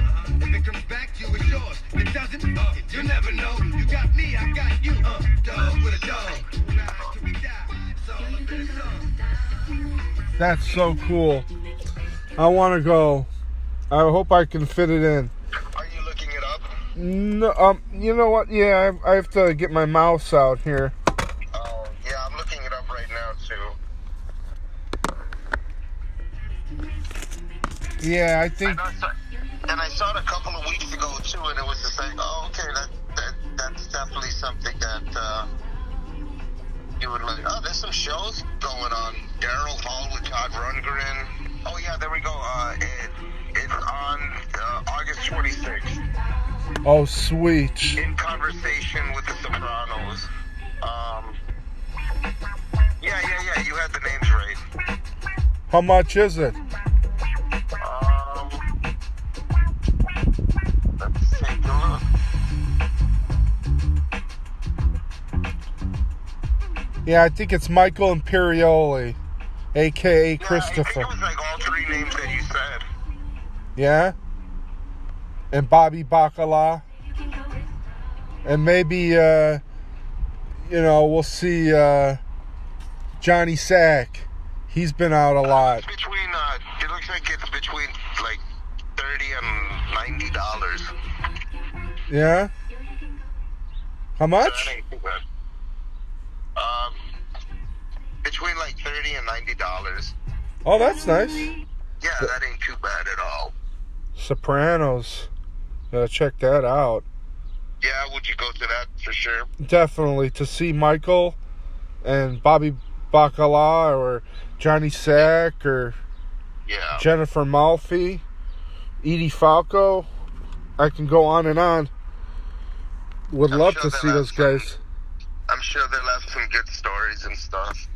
If it comes back to you, it's yours. If it doesn't, uh, you never know. You got me, I got you. Uh, dog with a dog. Ride till we die. It's all up in the song. That's so cool. I want to go. I hope I can fit it in. Are you looking it up? No, um, you know what? Yeah, I, I have to get my mouse out here. Yeah, I think. And I saw, and I saw it a couple of weeks ago too, and it was just like, oh, okay, that, that that's definitely something that uh, you would like. Oh, there's some shows going on. Daryl Hall with Todd Rundgren. Oh yeah, there we go. Uh, it, it's on uh, August 26th. Oh, sweet. In conversation with the Sopranos. Um, yeah, yeah, yeah. You had the names right. How much is it? Yeah, I think it's Michael Imperioli, aka Yeah, Christopher. think it was like all three names that you said. Yeah? And Bobby Bacala. And maybe, uh, you know, we'll see uh, Johnny Sack. He's been out a lot. Uh, it looks like it's between like thirty and ninety dollars. Yeah? How much? That ain't too bad. Um, between like thirty and ninety dollars. Oh, that's nice. Yeah, that ain't too bad at all. Sopranos. Gotta check that out. Yeah, would you go to that for sure? Definitely to see Michael and Bobby Bacala or Johnny Sack or Yeah. Jennifer Melfi, Edie Falco. I can go on and on. Would I'm love sure to see those some- guys. I'm sure they'll have some good stories and stuff.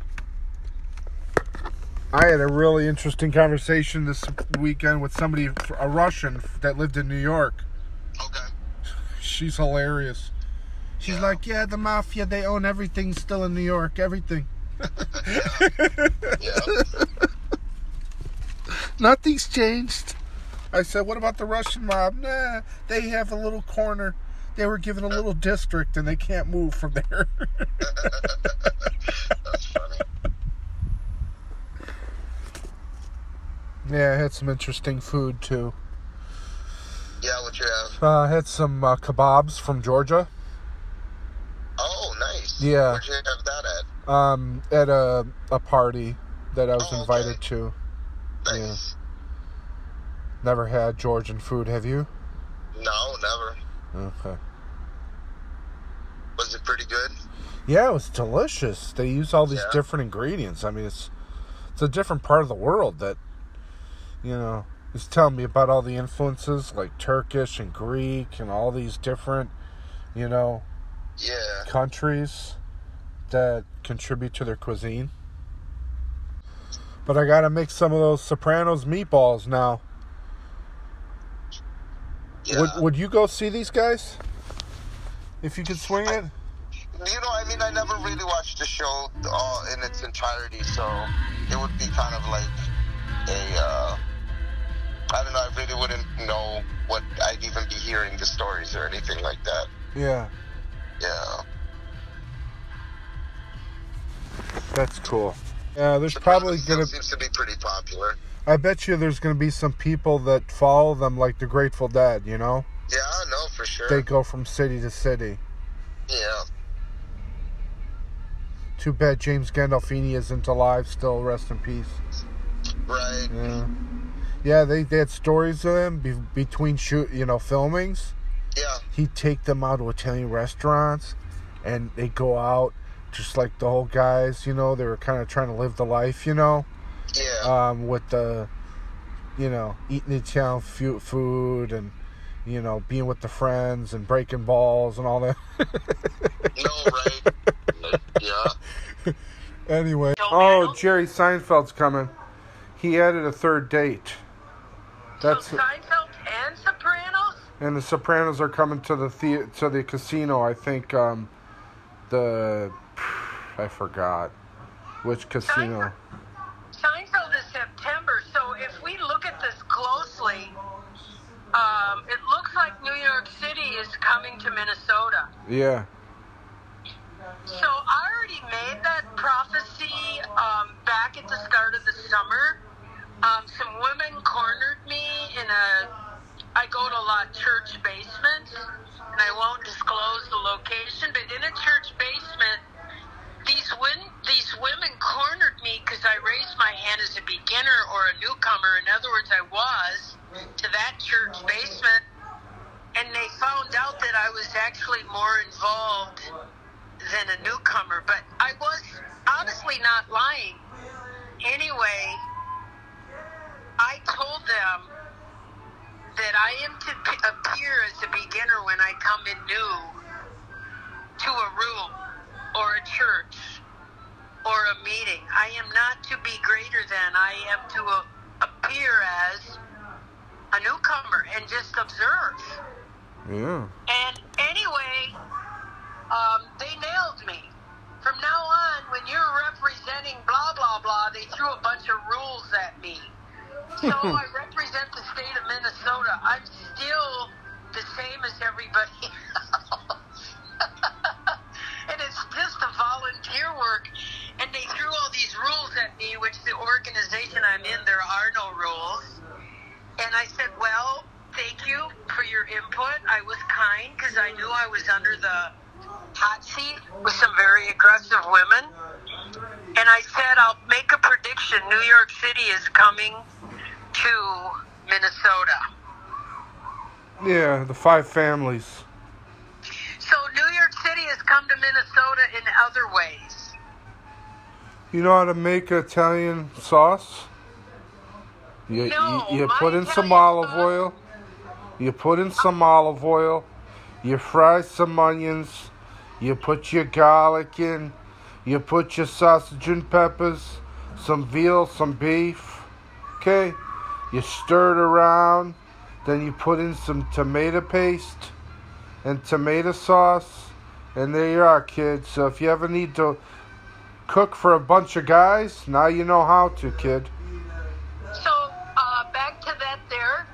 I had a really interesting conversation this weekend with somebody, a Russian that lived in New York. Okay. She's hilarious. She's Yeah. like, yeah, the mafia, they own everything still in New York, everything. Yeah. Nothing's changed. I said, what about the Russian mob? Nah, they have a little corner. They were given a little district and they can't move from there. That's funny. yeah, I had some interesting food too. Yeah, what you have? Uh, I had some uh, kebabs from Georgia. Oh, nice. Yeah. Where'd you have that at? Um, at a a party that I was Oh, invited okay. to. Nice. Never had Georgian food, have you? No, never. Okay. Was it pretty good? Yeah, it was delicious. They use all these Yeah. different ingredients. I mean, it's it's a different part of the world that you know. He's telling me about all the influences like Turkish and Greek and all these different, you know, Yeah. countries that contribute to their cuisine. But I gotta make some of those Sopranos meatballs now. Yeah. Would Would you go see these guys? If you could swing it? You know, I mean, I never really watched the show uh, in its entirety, so it would be kind of like a. Uh, I don't know. I really wouldn't know what I'd even be hearing the stories or anything like that. Yeah, Yeah. that's cool. Yeah, there's The probably gonna. seems to be pretty popular. I bet you there's gonna be some people that follow them like the Grateful Dead. You know, Yeah, no, for sure. they go from city to city. yeah. Too bad James Gandolfini isn't alive still. Rest in peace. Right. Yeah, yeah. They, they had stories of them be, between shoot, you know, filmings. Yeah. He'd take them out to Italian restaurants, and they go out just like the old guys. You know, they were kind of trying to live the life. You know, Yeah. um, with the, you know, eating Italian fu- food and. You know, being with the friends and breaking balls and all that. no, right. yeah. Anyway. Oh. Jerry Seinfeld's coming. He added a third date. That's so Seinfeld and Sopranos? And the Sopranos are coming to the, the to the casino. I think um, the I forgot which casino. Seinfeld is September, so if we look at this closely, um, it looks like New York City is coming to Minnesota. Yeah. So I already made that prophecy um, back at the start of the summer. Um, some women cornered me in a. I go to a lot of church basements, and I won't disclose the location, but in a church basement, these these women cornered me because I raised my hand as a beginner or a newcomer. In other words, I was to that church basement, and they found out that I was actually more involved than a newcomer. But I was honestly not lying. Anyway, I told them that I am to appear as a beginner when I come in new to a room or a church or a meeting. I am not to be greater than. I am to uh, appear as a newcomer and just observe. Yeah. And anyway, um, they nailed me. From now on, when you're representing blah, blah, blah, they threw a bunch of rules at me. So I represent the state of Minnesota. I'm still the same as everybody else. and it's just a volunteer work. And they threw all these rules at me, which the organization I'm in, there are no rules. And I said, well, thank you for your input. I was kind because I knew I was under the hot seat with some very aggressive women. And I said, I'll make a prediction. New York City is coming to Minnesota. Yeah, the five families. So New York City has come to Minnesota in other ways. You know how to make Italian sauce? You, No, you, you put in some olive sauce- oil. You put in some olive oil. You fry some onions. You put your garlic in. You put your sausage and peppers, some veal, some beef. Okay? You stir it around. Then you put in some tomato paste and tomato sauce. And there you are, kids. So if you ever need to cook for a bunch of guys, now you know how to, kid. So uh, back to that there.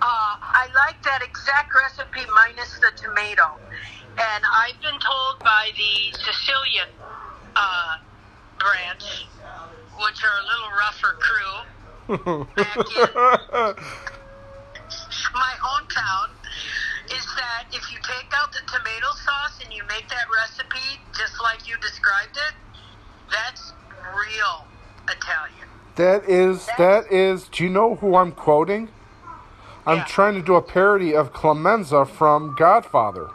Uh, I like that exact recipe minus the tomato. And I've been told by the Sicilian uh, branch, which are a little rougher crew, that if you take out the tomato sauce and you make that recipe just like you described it, that's real Italian. that is that is. Do you know who I'm quoting? I'm Yeah. trying to do a parody of Clemenza from Godfather.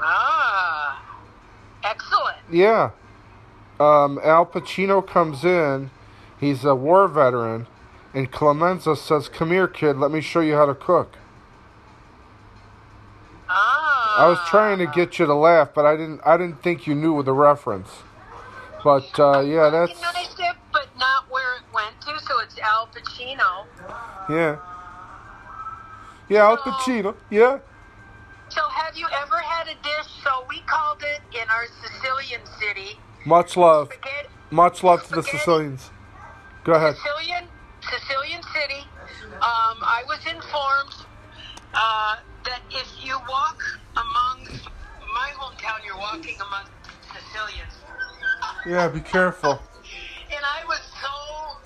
Ah, excellent. Yeah. Um, Al Pacino comes in. He's a war veteran, and Clemenza says, "Come here, kid. Let me show you how to cook." Ah, I was trying to get you to laugh, but I didn't. I didn't think you knew the reference. But uh, yeah, that's recognized it, but not where it went to. So it's Al Pacino. yeah, yeah. Al Pacino. Yeah. So have you ever had a dish? So we called it in our Sicilian city Much love. spaghetti. Much love to the Spaghetti. Sicilians. Go ahead. Sicilian, Sicilian city. Um, I was informed uh, that if you walk among my hometown, you're walking among Sicilians. Yeah, be careful. And I was so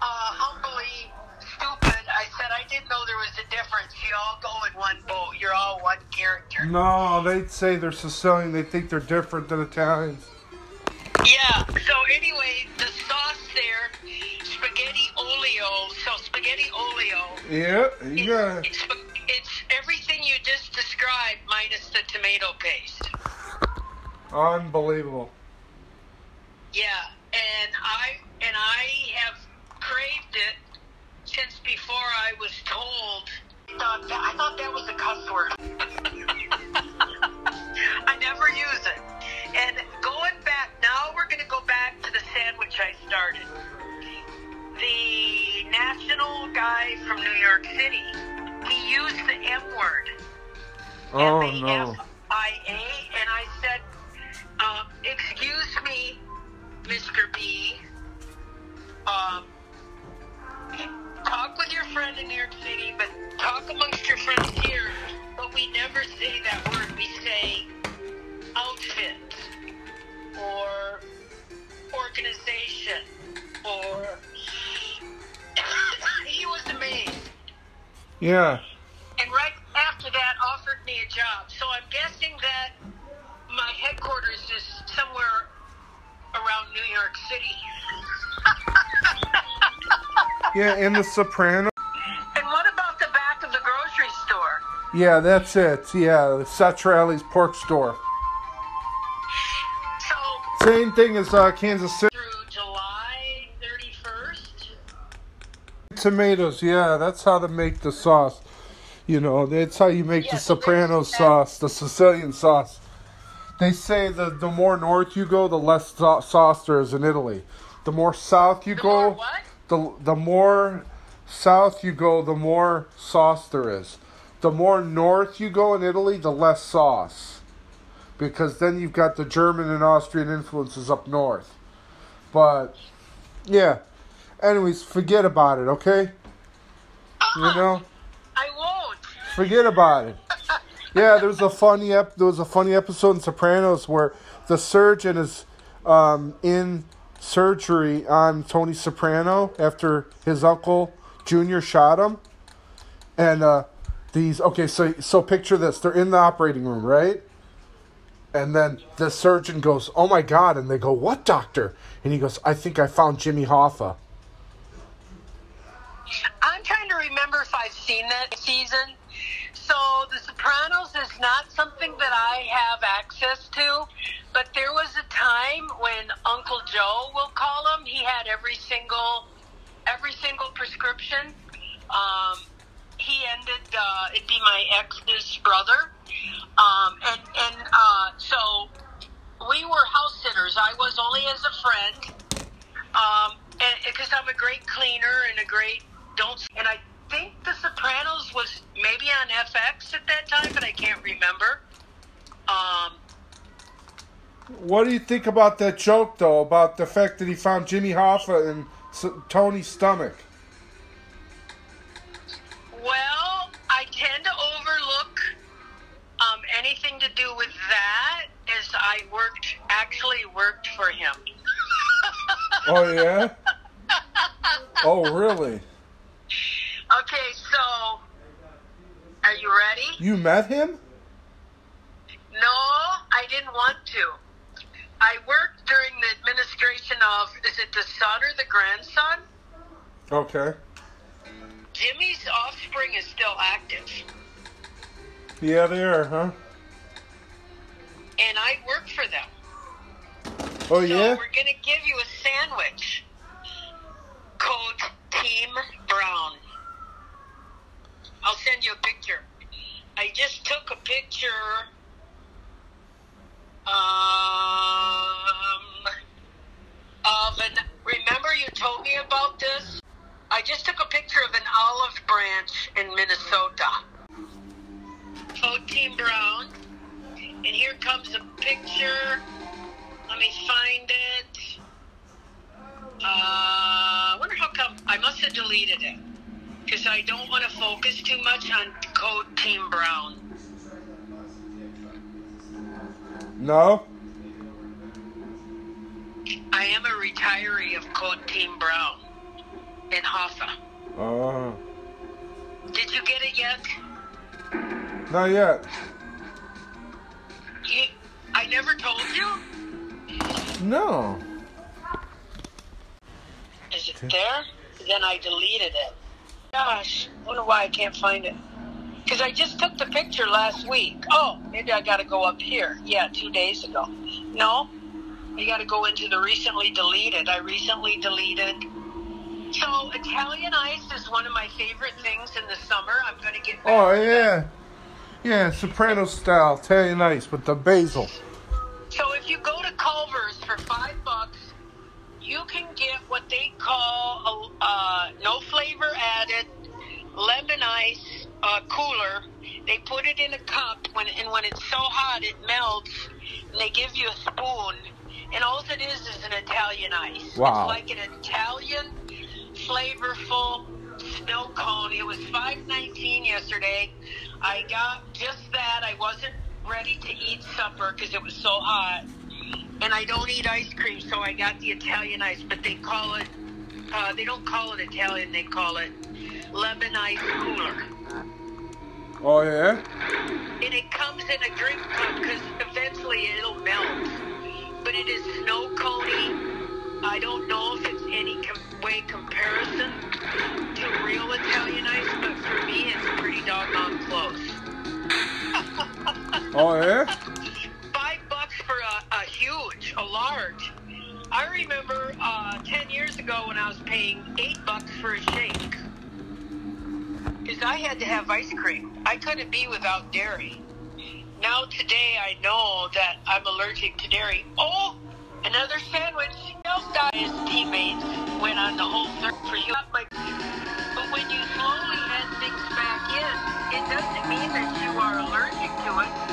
uh, humbly stupid. I said I didn't know there was a difference. You all go in one boat. You're all one character. No, they'd say they're Sicilian. They think they're different than Italians. Yeah. So anyway, the sauce there, spaghetti olio. So spaghetti olio. Yeah, It's, you got it. it's, it's everything you just described minus the tomato paste. Unbelievable. Yeah, and I and I have craved it since before I was told. York City. He used the M word. Oh, no. Yeah. And right after that, offered me a job. So I'm guessing that my headquarters is somewhere around New York City. Yeah, in The Soprano. And what about the back of the grocery store? Yeah, that's it. Yeah, Satriale's pork store. So Same thing as uh, Kansas City. Tomatoes, yeah, that's how to make the sauce. You know, that's how you make Yeah, the so soprano sauce, the Sicilian sauce. They say the the more north you go, the less sau- sauce there is in Italy. The more south you the go, the the more south you go, the more sauce there is. The more north you go in Italy, the less sauce. Because then you've got the German and Austrian influences up north. But yeah. Anyways, forget about it, okay? You know? I won't. Forget about it. Yeah, there was a funny ep- there was a funny episode in Sopranos where the surgeon is um, in surgery on Tony Soprano after his uncle Junior shot him, and uh, these okay, so so picture this: they're in the operating room, right? And then the surgeon goes, "Oh my god!" And they go, "What, doctor?" And he goes, "I think I found Jimmy Hoffa." I'm trying to remember if I've seen that season. So The Sopranos is not something that I have access to, but there was a time when Uncle Joe, we'll call him, he had every single every single prescription. Um, he ended. Uh, it'd be my ex's brother, um, and and uh, so we were house sitters. I was only as a friend, um, because I'm a great cleaner and a great don't. And I think The Sopranos was maybe on FX at that time, but I can't remember. Um, What do you think about that joke, though, about the fact that he found Jimmy Hoffa in Tony's stomach? well, I tend to overlook um, anything to do with that, as I worked actually worked for him. Oh, yeah? Oh, really? Okay, so are you ready? You met him? No, I didn't want to. I worked during the administration of is it the son or the grandson? Okay. Jimmy's offspring is still active, Yeah, they are, huh? and I work for them. Oh, So yeah? we're gonna give you a sandwich. Code Team Brown. I'll send you a picture. I just took a picture. Um, of an. Remember you told me about this? I just took a picture of an olive branch in Minnesota. Team Brown. And here comes a picture. Let me find it. Uh, I wonder how come I must have deleted it because I don't want to focus too much on Code Team Brown. No? I am a retiree of Code Team Brown in Hoffa. Oh. Did you get it yet? Not yet. You, I never told you. No. Is it there? Then I deleted it. Gosh, wonder why I can't find it. Because I just took the picture last week. Oh, maybe I got to go up here. Yeah, two days ago. No, I got to go into the recently deleted. I recently deleted. So Italian ice is one of my favorite things in the summer. I'm going oh, to get. Oh, yeah. Yeah, Soprano style, Italian ice with the basil. So if you go to Culver's for five bucks, you can get what they call a uh, no flavor added lemon ice uh, cooler, They put it in a cup, when and when it's so hot, it melts. And they give you a spoon, and all it is is an Italian ice. Wow. It's like an Italian, flavorful snow cone. It was five nineteen yesterday. I got just that. I wasn't ready to eat supper because it was so hot, and I don't eat ice cream, so I got the Italian ice. But they call it. Uh, they don't call it Italian. They call it lemon ice cooler. Oh yeah. And it comes in a drink cup because eventually it'll melt. But it is snow coney. I don't know if it's any com- way comparison to real Italian ice, but for me, it's pretty doggone close. Oh yeah. For a, a huge, a large. I remember uh, 10 years ago when I was paying eight bucks for a shake. Because I had to have ice cream. I couldn't be without dairy. Now today I know that I'm allergic to dairy. Oh, another sandwich. Else his teammates went on the whole search for you. But when you slowly add things back in, it doesn't mean that you are allergic to it.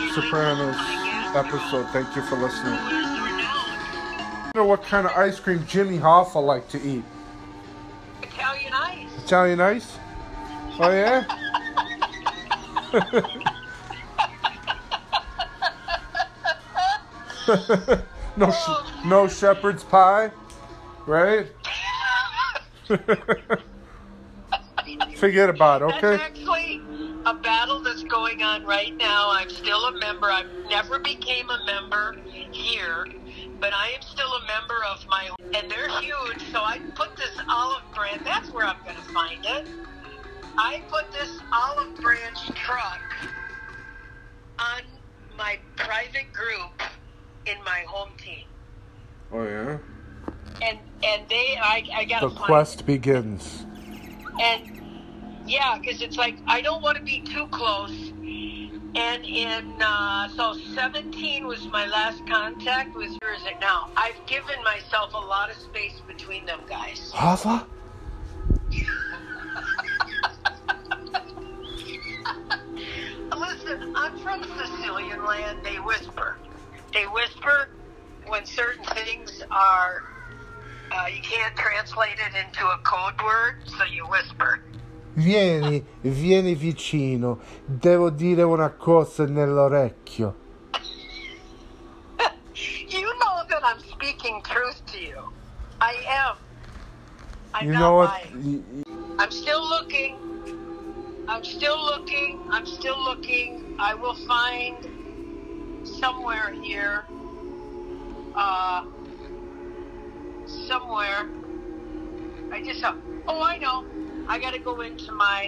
You're Sopranos "Oh, I guess episode. Thank you for listening. I wonder what kind of ice cream Jimmy Hoffa like to eat. Italian ice. Italian ice? Oh yeah? no, sh- no shepherd's pie, right? Forget about it, That's okay? actually a battle that's going on right now. I'm still a member. I never became a member here, but I am still a member of my, and they're huge. So I put this olive branch. That's where I'm going to find it. I put this olive branch truck on my private group in my home team, Oh yeah. and and they, I, I got The to quest begins. and yeah, because it's like I don't want to be too close. And in uh, so 17 was my last contact with. Where is it now? I've given myself a lot of space between them guys. Hoffa? Listen, I'm from Sicilian land. They whisper. They whisper when certain things are. Uh, you can't translate it into a code word, so you whisper. Vieni, vieni vicino. Devo dire una cosa nell'orecchio. You know that I'm speaking truth to you. I am. I'm You not know what? lying. I'm still looking. I'm still looking. I'm still looking. I will find somewhere here. Uh, somewhere. I just. Oh, I know. I got to go into my